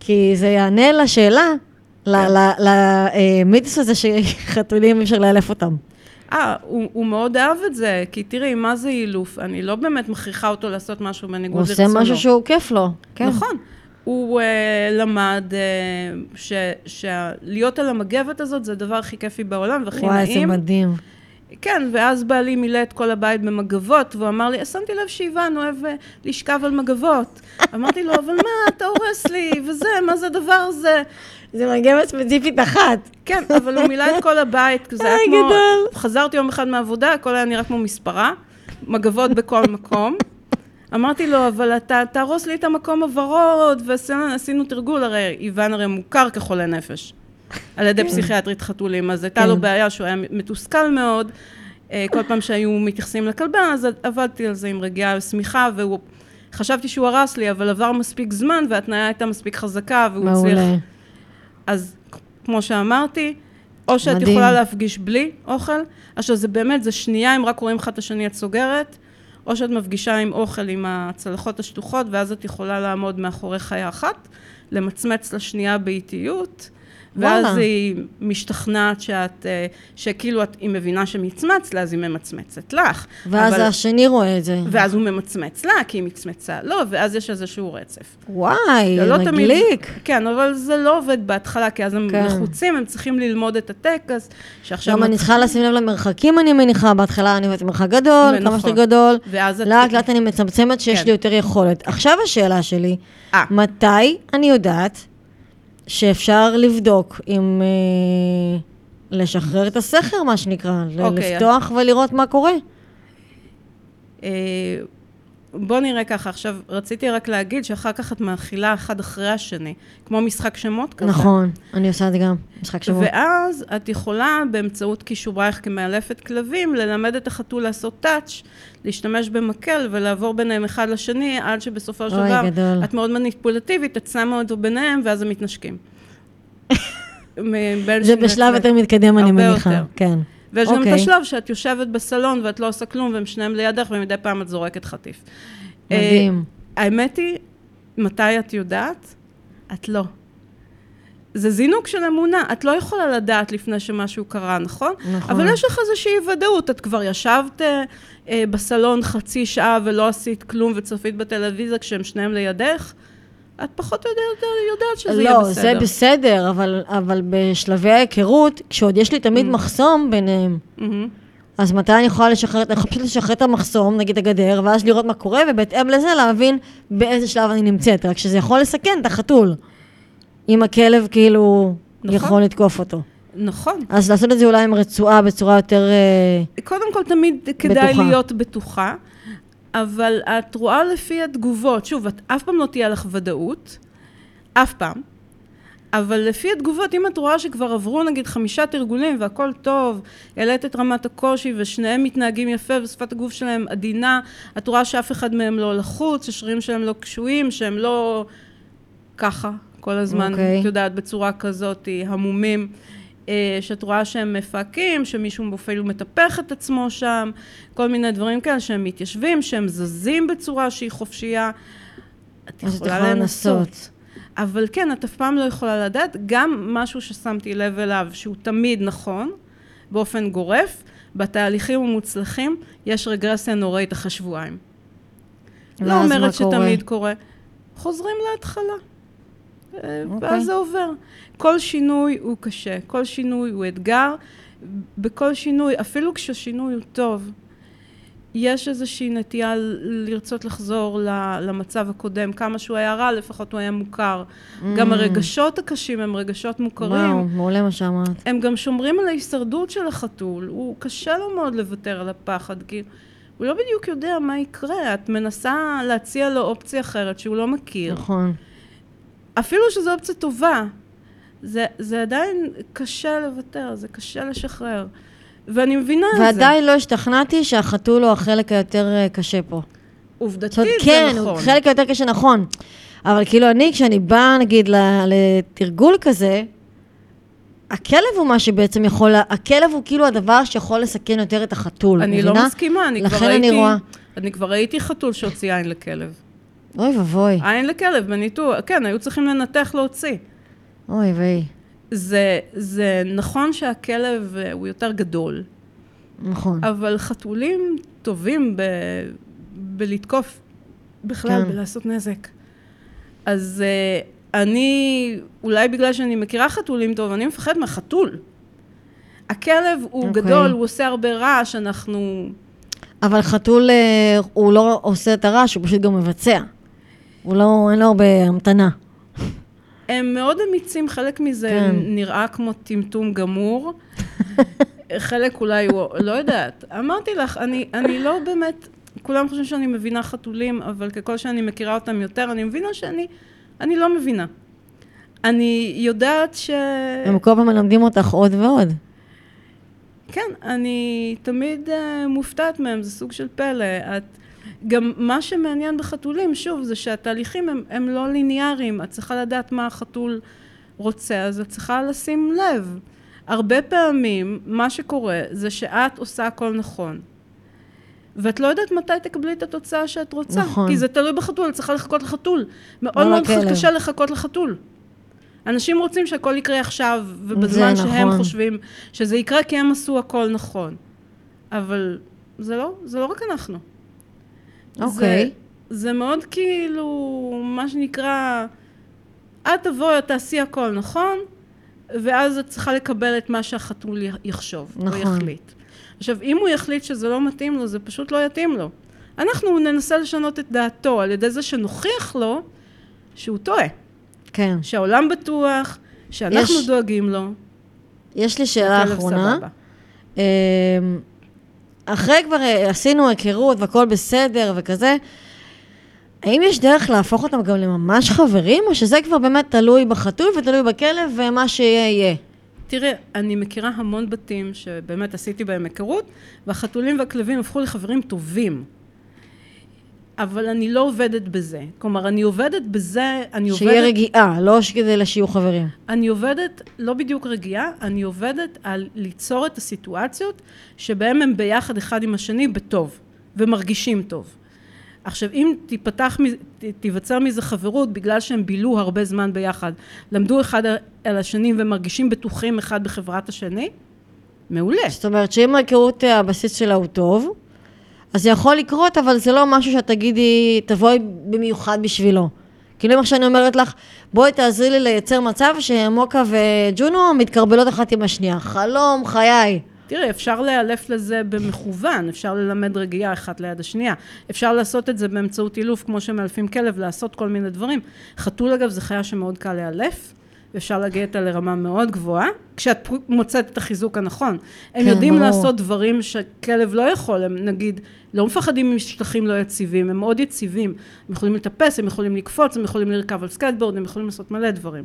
כי זה יענה לשאלה, למיתוס הזה שחתולים אי אפשר לאלף אותם. אה, הוא, הוא מאוד אהב את זה, כי תראי, מה זה אילוף? אני לא באמת מכריחה אותו לעשות משהו הוא בניגוד עושה לרצונו. משהו שהוא כיף לו. כן. נכון. הוא uh, למד uh, ש- שלהיות על המגבת הזאת זה הדבר הכי כיפי בעולם והכי וואי, זה נעים. מדהים. כן, ואז בעלי מילא את כל הבית במגבות, והוא אמר לי, שמתי לב שאיוון אוהב אה, לשכב על מגבות. אמרתי לו, אבל מה, אתה הורס לי, וזה, מה זה הדבר הזה? זה מגבת ספציפית אחת. כן, אבל הוא מילא את כל הבית, זה היה כמו... גדול. חזרתי יום אחד מהעבודה, הכל היה נראה כמו מספרה, מגבות בכל מקום. אמרתי לו, אבל אתה תהרוס לי את המקום הוורוד, ועשינו תרגול, הרי איוון הרי מוכר כחולה נפש, על ידי פסיכיאטרית חתולים, אז הייתה לו כן. בעיה שהוא היה מתוסכל מאוד, אה, כל פעם שהיו מתייחסים לכלבה, אז עבדתי על זה עם רגיעה ושמיכה, והוא... חשבתי שהוא הרס לי, אבל עבר מספיק זמן, וההתניה הייתה מספיק חזקה, והוא הצליח מעולה. אז כמו שאמרתי, או שאת מדהים. יכולה להפגיש בלי אוכל, עכשיו זה באמת, זה שנייה, אם רק רואים אחד את השני את סוגרת, או שאת מפגישה עם אוכל עם הצלחות השטוחות, ואז את יכולה לעמוד מאחורי חיה אחת, למצמץ לשנייה באיטיות, ואז וואלה. היא משתכנעת שאת, אה, שכאילו את, היא מבינה שמצמצת לה, אז היא ממצמצת לך. ואז אבל- השני רואה את זה. ואז הוא ממצמץ לה, כי היא מצמצה לו, ואז יש איזשהו רצף. וואי, לא תמיד... מגליק. כן, אבל זה לא עובד בהתחלה, כי אז הם כן. לחוצים, הם צריכים ללמוד את הטקס, שעכשיו... גם אני צריכה לשים לב למרחקים, אני מניחה. בהתחלה אני עובדת מרחק גדול, כמה נכון. שיותר גדול. ואז את... לאט לאט אני מצמצמת שיש כן. לי יותר יכולת. עכשיו השאלה שלי, אה. מתי אני יודעת שאפשר לבדוק אם אה, לשחרר את הסכר, מה שנקרא, ל- אוקיי, לפתוח ולראות מה קורה? בוא נראה ככה, עכשיו, רציתי רק להגיד שאחר כך את מאכילה אחד אחרי השני, כמו משחק שמות כזה. נכון, אני עושה את זה גם, משחק שבוע. ואז את יכולה באמצעות כישורייך כמאלפת כלבים, ללמד את החתול לעשות טאץ', להשתמש במקל ולעבור ביניהם אחד לשני, עד שבסופו של דבר גדול. את מאוד מניפולטיבית, את שמה אותו ביניהם, ואז הם מתנשקים. זה בשלב. יותר מתקדם, אני מניחה. יותר. כן. ויש גם את אוקיי. השלב שאת יושבת בסלון ואת לא עושה כלום, והם שניהם לידך, ומדי פעם את זורקת חטיף. מדהים. אה, האמת היא, מתי את יודעת? את לא. זה זינוק של אמונה, את לא יכולה לדעת לפני שמשהו קרה, נכון? נכון. אבל יש לך איזושהי ודאות, את כבר ישבת אה, אה, בסלון חצי שעה ולא עשית כלום וצפית בטלוויזיה כשהם שניהם לידך, את פחות או יותר יודעת שזה יהיה לא, בסדר. זה בסדר, אבל, אבל בשלבי ההיכרות, כשעוד יש לי תמיד Mm. מחסום ביניהם, מהמם. אז מתי אני יכולה לשחרר, אני יכולה פשוט לשחרר את המחסום, נגיד הגדר, ואז לראות מה קורה, ובהתאם לזה להבין באיזה שלב אני נמצאת, רק שזה יכול לסכן את החתול. אם הכלב כאילו נכון. יכול לתקוף אותו. נכון. אז לעשות את זה אולי עם רצועה בצורה יותר... אה, קודם כל, תמיד כדאי בטוחה. להיות בטוחה. אבל את רואה לפי התגובות, שוב, את אף פעם לא תהיה לך ודאות, אף פעם, אבל לפי התגובות, אם את רואה שכבר עברו נגיד חמישה תרגולים והכל טוב, העלית את רמת הקושי ושניהם מתנהגים יפה ושפת הגוף שלהם עדינה, את רואה שאף אחד מהם לא לחוץ, השרירים שלהם לא קשויים, שהם לא ככה כל הזמן, okay. אוקיי. את יודעת, בצורה כזאת, המומים. אה, שאת רואה שהם מפהקים, שמישהו אפילו מטפח את עצמו שם, כל מיני דברים כאלה, שהם מתיישבים, שהם זזים בצורה שהיא חופשייה. את יכולה לנסות. אבל כן, את אף פעם לא יכולה לדעת, גם משהו ששמתי לב אליו, שהוא תמיד נכון, באופן גורף, בתהליכים המוצלחים, יש רגרסיה נוראית אחרי שבועיים. לא אומרת שתמיד קורה. חוזרים להתחלה. אוקיי. ואז זה עובר. כל שינוי הוא קשה, כל שינוי הוא אתגר. בכל שינוי, אפילו כשהשינוי הוא טוב, יש איזושהי נטייה לרצות לחזור למצב הקודם, כמה שהוא היה רע, לפחות הוא היה מוכר. Mm. גם הרגשות הקשים הם רגשות מוכרים. וואו, מעולה מה שאמרת. הם גם שומרים על ההישרדות של החתול. הוא קשה לו מאוד לוותר על הפחד, כי הוא לא בדיוק יודע מה יקרה. את מנסה להציע לו אופציה אחרת שהוא לא מכיר. נכון. אפילו שזו אופציה טובה, זה, זה עדיין קשה לוותר, זה קשה לשחרר. ואני מבינה את זה. ועדיין לא השתכנעתי שהחתול הוא החלק היותר אה, קשה פה. עובדתית זה כן, נכון. כן, הוא חלק היותר קשה, נכון. אבל כאילו אני, כשאני באה נגיד לתרגול כזה, הכלב הוא מה שבעצם יכול, הכלב הוא כאילו הדבר שיכול לסכן יותר את החתול, אני לא מבינה? לא מסכימה, אני כבר ראיתי, אני, רואה... אני כבר ראיתי חתול שהוציא עין לכלב. אוי ואבוי. עין לכלב בניתוח, כן, היו צריכים לנתח להוציא. אוי ויי. זה, זה נכון שהכלב אה, הוא יותר גדול. נכון. אבל חתולים טובים ב, בלתקוף בכלל, כן. בלעשות נזק. אז uh, אני, אולי בגלל שאני מכירה חתולים טוב, אני מפחד מהחתול. הכלב הוא okay. אוקיי. גדול, הוא עושה הרבה רעש, אנחנו... אבל חתול, אה, הוא לא עושה את הרעש, הוא פשוט גם מבצע. הוא לא, אין לו הרבה המתנה. הם מאוד אמיצים, חלק מזה כן. נראה כמו טמטום גמור. חלק אולי הוא, לא יודעת. אמרתי לך, אני, אני לא באמת, כולם חושבים שאני מבינה חתולים, אבל ככל שאני מכירה אותם יותר, אני מבינה שאני, אני לא מבינה. אני יודעת ש... הם כל פעם מלמדים אותך עוד ועוד. כן, אני תמיד uh, מופתעת מהם, זה סוג של פלא. את... גם מה שמעניין בחתולים, שוב, זה שהתהליכים הם, הם לא ליניאריים. את צריכה לדעת מה החתול רוצה, אז את צריכה לשים לב. הרבה פעמים מה שקורה זה שאת עושה הכל נכון. ואת לא יודעת מתי תקבלי את התוצאה שאת רוצה. נכון. כי זה תלוי בחתול, את צריכה לחכות לחתול. מאוד מאוד הכלב. קשה לחכות לחתול. אנשים רוצים שהכל יקרה עכשיו, ובזמן שהם נכון. חושבים שזה יקרה כי הם עשו הכל נכון. אבל זה לא, זה לא רק אנחנו. אוקיי. זה, זה מאוד כאילו, מה שנקרא, את תבואי, את תעשי הכל נכון, ואז את צריכה לקבל את מה שהחתול יחשוב, נכון. או יחליט. עכשיו, אם הוא יחליט שזה לא מתאים לו, זה פשוט לא יתאים לו. אנחנו ננסה לשנות את דעתו על ידי זה שנוכיח לו שהוא טועה. כן. שהעולם בטוח, שאנחנו יש, דואגים לו. יש לי שאלה אחרונה. אמ, אחרי כבר אה, עשינו היכרות והכל בסדר וכזה, האם יש דרך להפוך אותם גם לממש חברים, או שזה כבר באמת תלוי בחתול ותלוי בכלב ומה שיהיה יהיה? תראה, אני מכירה המון בתים שבאמת עשיתי בהם היכרות, והחתולים והכלבים הפכו לחברים טובים. אבל אני לא עובדת בזה. כלומר, אני עובדת בזה, אני עובדת... שיהיה רגיעה, לא כדי שיהיו חברים. אני עובדת, לא בדיוק רגיעה, אני עובדת על ליצור את הסיטואציות שבהן הם ביחד אחד עם השני בטוב, ומרגישים טוב. עכשיו, אם תיפתח, תיווצר מזה חברות בגלל שהם בילו הרבה זמן ביחד, למדו אחד על השני ומרגישים בטוחים אחד בחברת השני, מעולה. זאת אומרת שאם ההיכרות הבסיס שלה הוא טוב, אז זה יכול לקרות, אבל זה לא משהו שאת תגידי, תבואי במיוחד בשבילו. כאילו אם שאני אומרת לך, בואי תעזרי לי לייצר מצב שמוקה וג'ונו מתקרבלות אחת עם השנייה. חלום חיי. תראי, אפשר לאלף לזה במכוון, אפשר ללמד רגיעה אחת ליד השנייה. אפשר לעשות את זה באמצעות אילוף, כמו שמאלפים כלב, לעשות כל מיני דברים. חתול, אגב, זה חיה שמאוד קל לאלף, ואפשר להגיע איתה לרמה מאוד גבוהה, כשאת מוצאת את החיזוק הנכון. הם כן, יודעים ברור. לעשות דברים שכלב לא יכול, הם נגיד לא מפחדים משטחים לא יציבים, הם מאוד יציבים. הם יכולים לטפס, הם יכולים לקפוץ, הם יכולים לרכב על סקייטבורד, הם יכולים לעשות מלא דברים.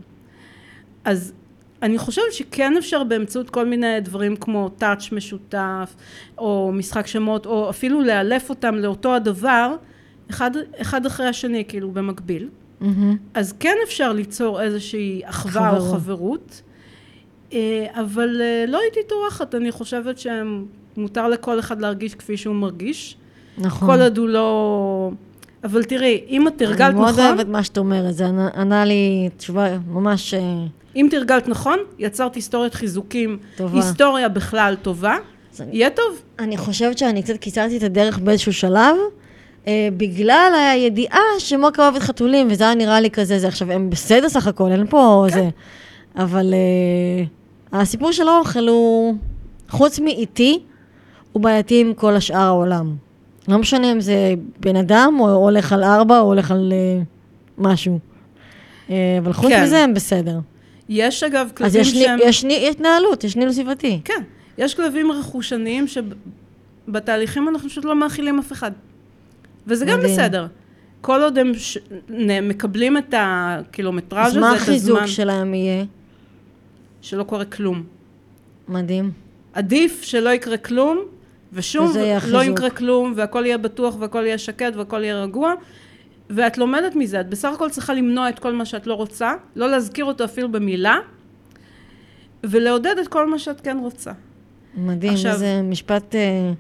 אז אני חושבת שכן אפשר באמצעות כל מיני דברים כמו touch משותף, או משחק שמות, או אפילו לאלף אותם לאותו הדבר, אחד, אחד אחרי השני, כאילו במקביל. Mm-hmm. אז כן אפשר ליצור איזושהי אחווה או חברות, אה, אבל אה, לא הייתי טורחת, אני חושבת שמותר לכל אחד להרגיש כפי שהוא מרגיש. נכון. כל עוד הוא לא... אבל תראי, אם את תרגלת נכון... אני מאוד אוהבת מה שאת אומרת, זה ענה לי תשובה ממש... אה, אם תרגלת נכון, יצרת היסטוריית חיזוקים, טובה. היסטוריה בכלל טובה, יהיה טוב. אני חושבת שאני קצת קיצרתי את הדרך באיזשהו שלב, אה, בגלל הידיעה שמוקה אוהבת חתולים, וזה היה נראה לי כזה, זה עכשיו, הם בסדר סך הכל, אין פה כן. זה. אבל אה, הסיפור של האוכל הוא, חוץ מאיתי, הוא בעייתי עם כל השאר העולם. לא משנה אם זה בן אדם, או הולך על ארבע, או הולך על אה, משהו. אה, אבל חוץ כן. מזה הם בסדר. יש אגב כלבים שהם... אז יש, יש התנהלות, יש ניהול סביבתי. כן, יש כלבים רכושניים שבתהליכים אנחנו פשוט לא מאכילים אף אחד. וזה מדהים. גם בסדר. כל עוד הם ש... מקבלים את הקילומטראז' הזה, את הזמן. אז מה החיזוק שלהם יהיה? שלא קורה כלום. מדהים. עדיף שלא יקרה כלום, ושום לא יקרה כלום, והכל יהיה בטוח, והכל יהיה שקט, והכל יהיה רגוע, ואת לומדת מזה, את בסך הכל צריכה למנוע את כל מה שאת לא רוצה, לא להזכיר אותו אפילו במילה, ולעודד את כל מה שאת כן רוצה. מדהים, עכשיו, זה משפט אה,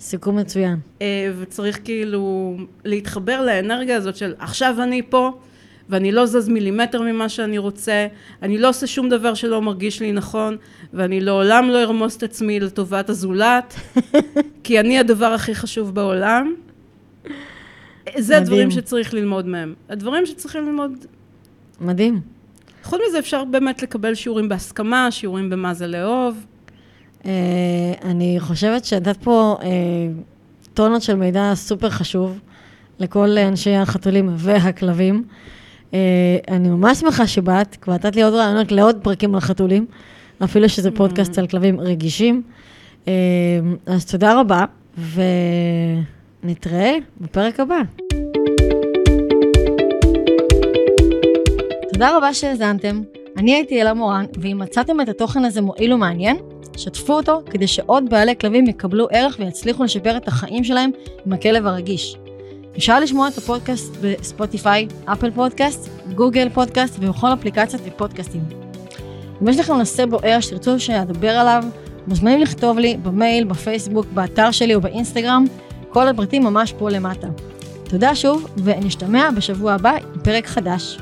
סיכום מצוין. אה, וצריך כאילו להתחבר לאנרגיה הזאת של עכשיו אני פה, ואני לא זז מילימטר ממה שאני רוצה, אני לא עושה שום דבר שלא מרגיש לי נכון, ואני לעולם לא ארמוס את עצמי לטובת הזולת, כי אני הדבר הכי חשוב בעולם. זה מדהים. הדברים שצריך ללמוד מהם. הדברים שצריכים ללמוד... מדהים. חוץ מזה אפשר באמת לקבל שיעורים בהסכמה, שיעורים במה זה לאהוב. Uh, אני חושבת שנתת פה uh, טונות של מידע סופר חשוב לכל אנשי החתולים והכלבים. Uh, אני ממש שמחה שבאת, כבר נתת לי עוד רעיונות לעוד פרקים על חתולים, אפילו שזה פודקאסט mm. על כלבים רגישים. Uh, אז תודה רבה, ו... נתראה בפרק הבא. תודה רבה שהאזנתם. אני הייתי אלה מורן, ואם מצאתם את התוכן הזה מועיל ומעניין, שתפו אותו כדי שעוד בעלי כלבים יקבלו ערך ויצליחו לשפר את החיים שלהם עם הכלב הרגיש. אפשר לשמוע את הפודקאסט בספוטיפיי, אפל פודקאסט, גוגל פודקאסט ובכל אפליקציות ופודקאסטים. אם יש לכם נושא בוער שתרצו שאדבר עליו, מוזמנים לכתוב לי במייל, בפייסבוק, באתר שלי או באינסטגרם, כל הפרטים ממש פה למטה. תודה שוב, ונשתמע בשבוע הבא עם פרק חדש.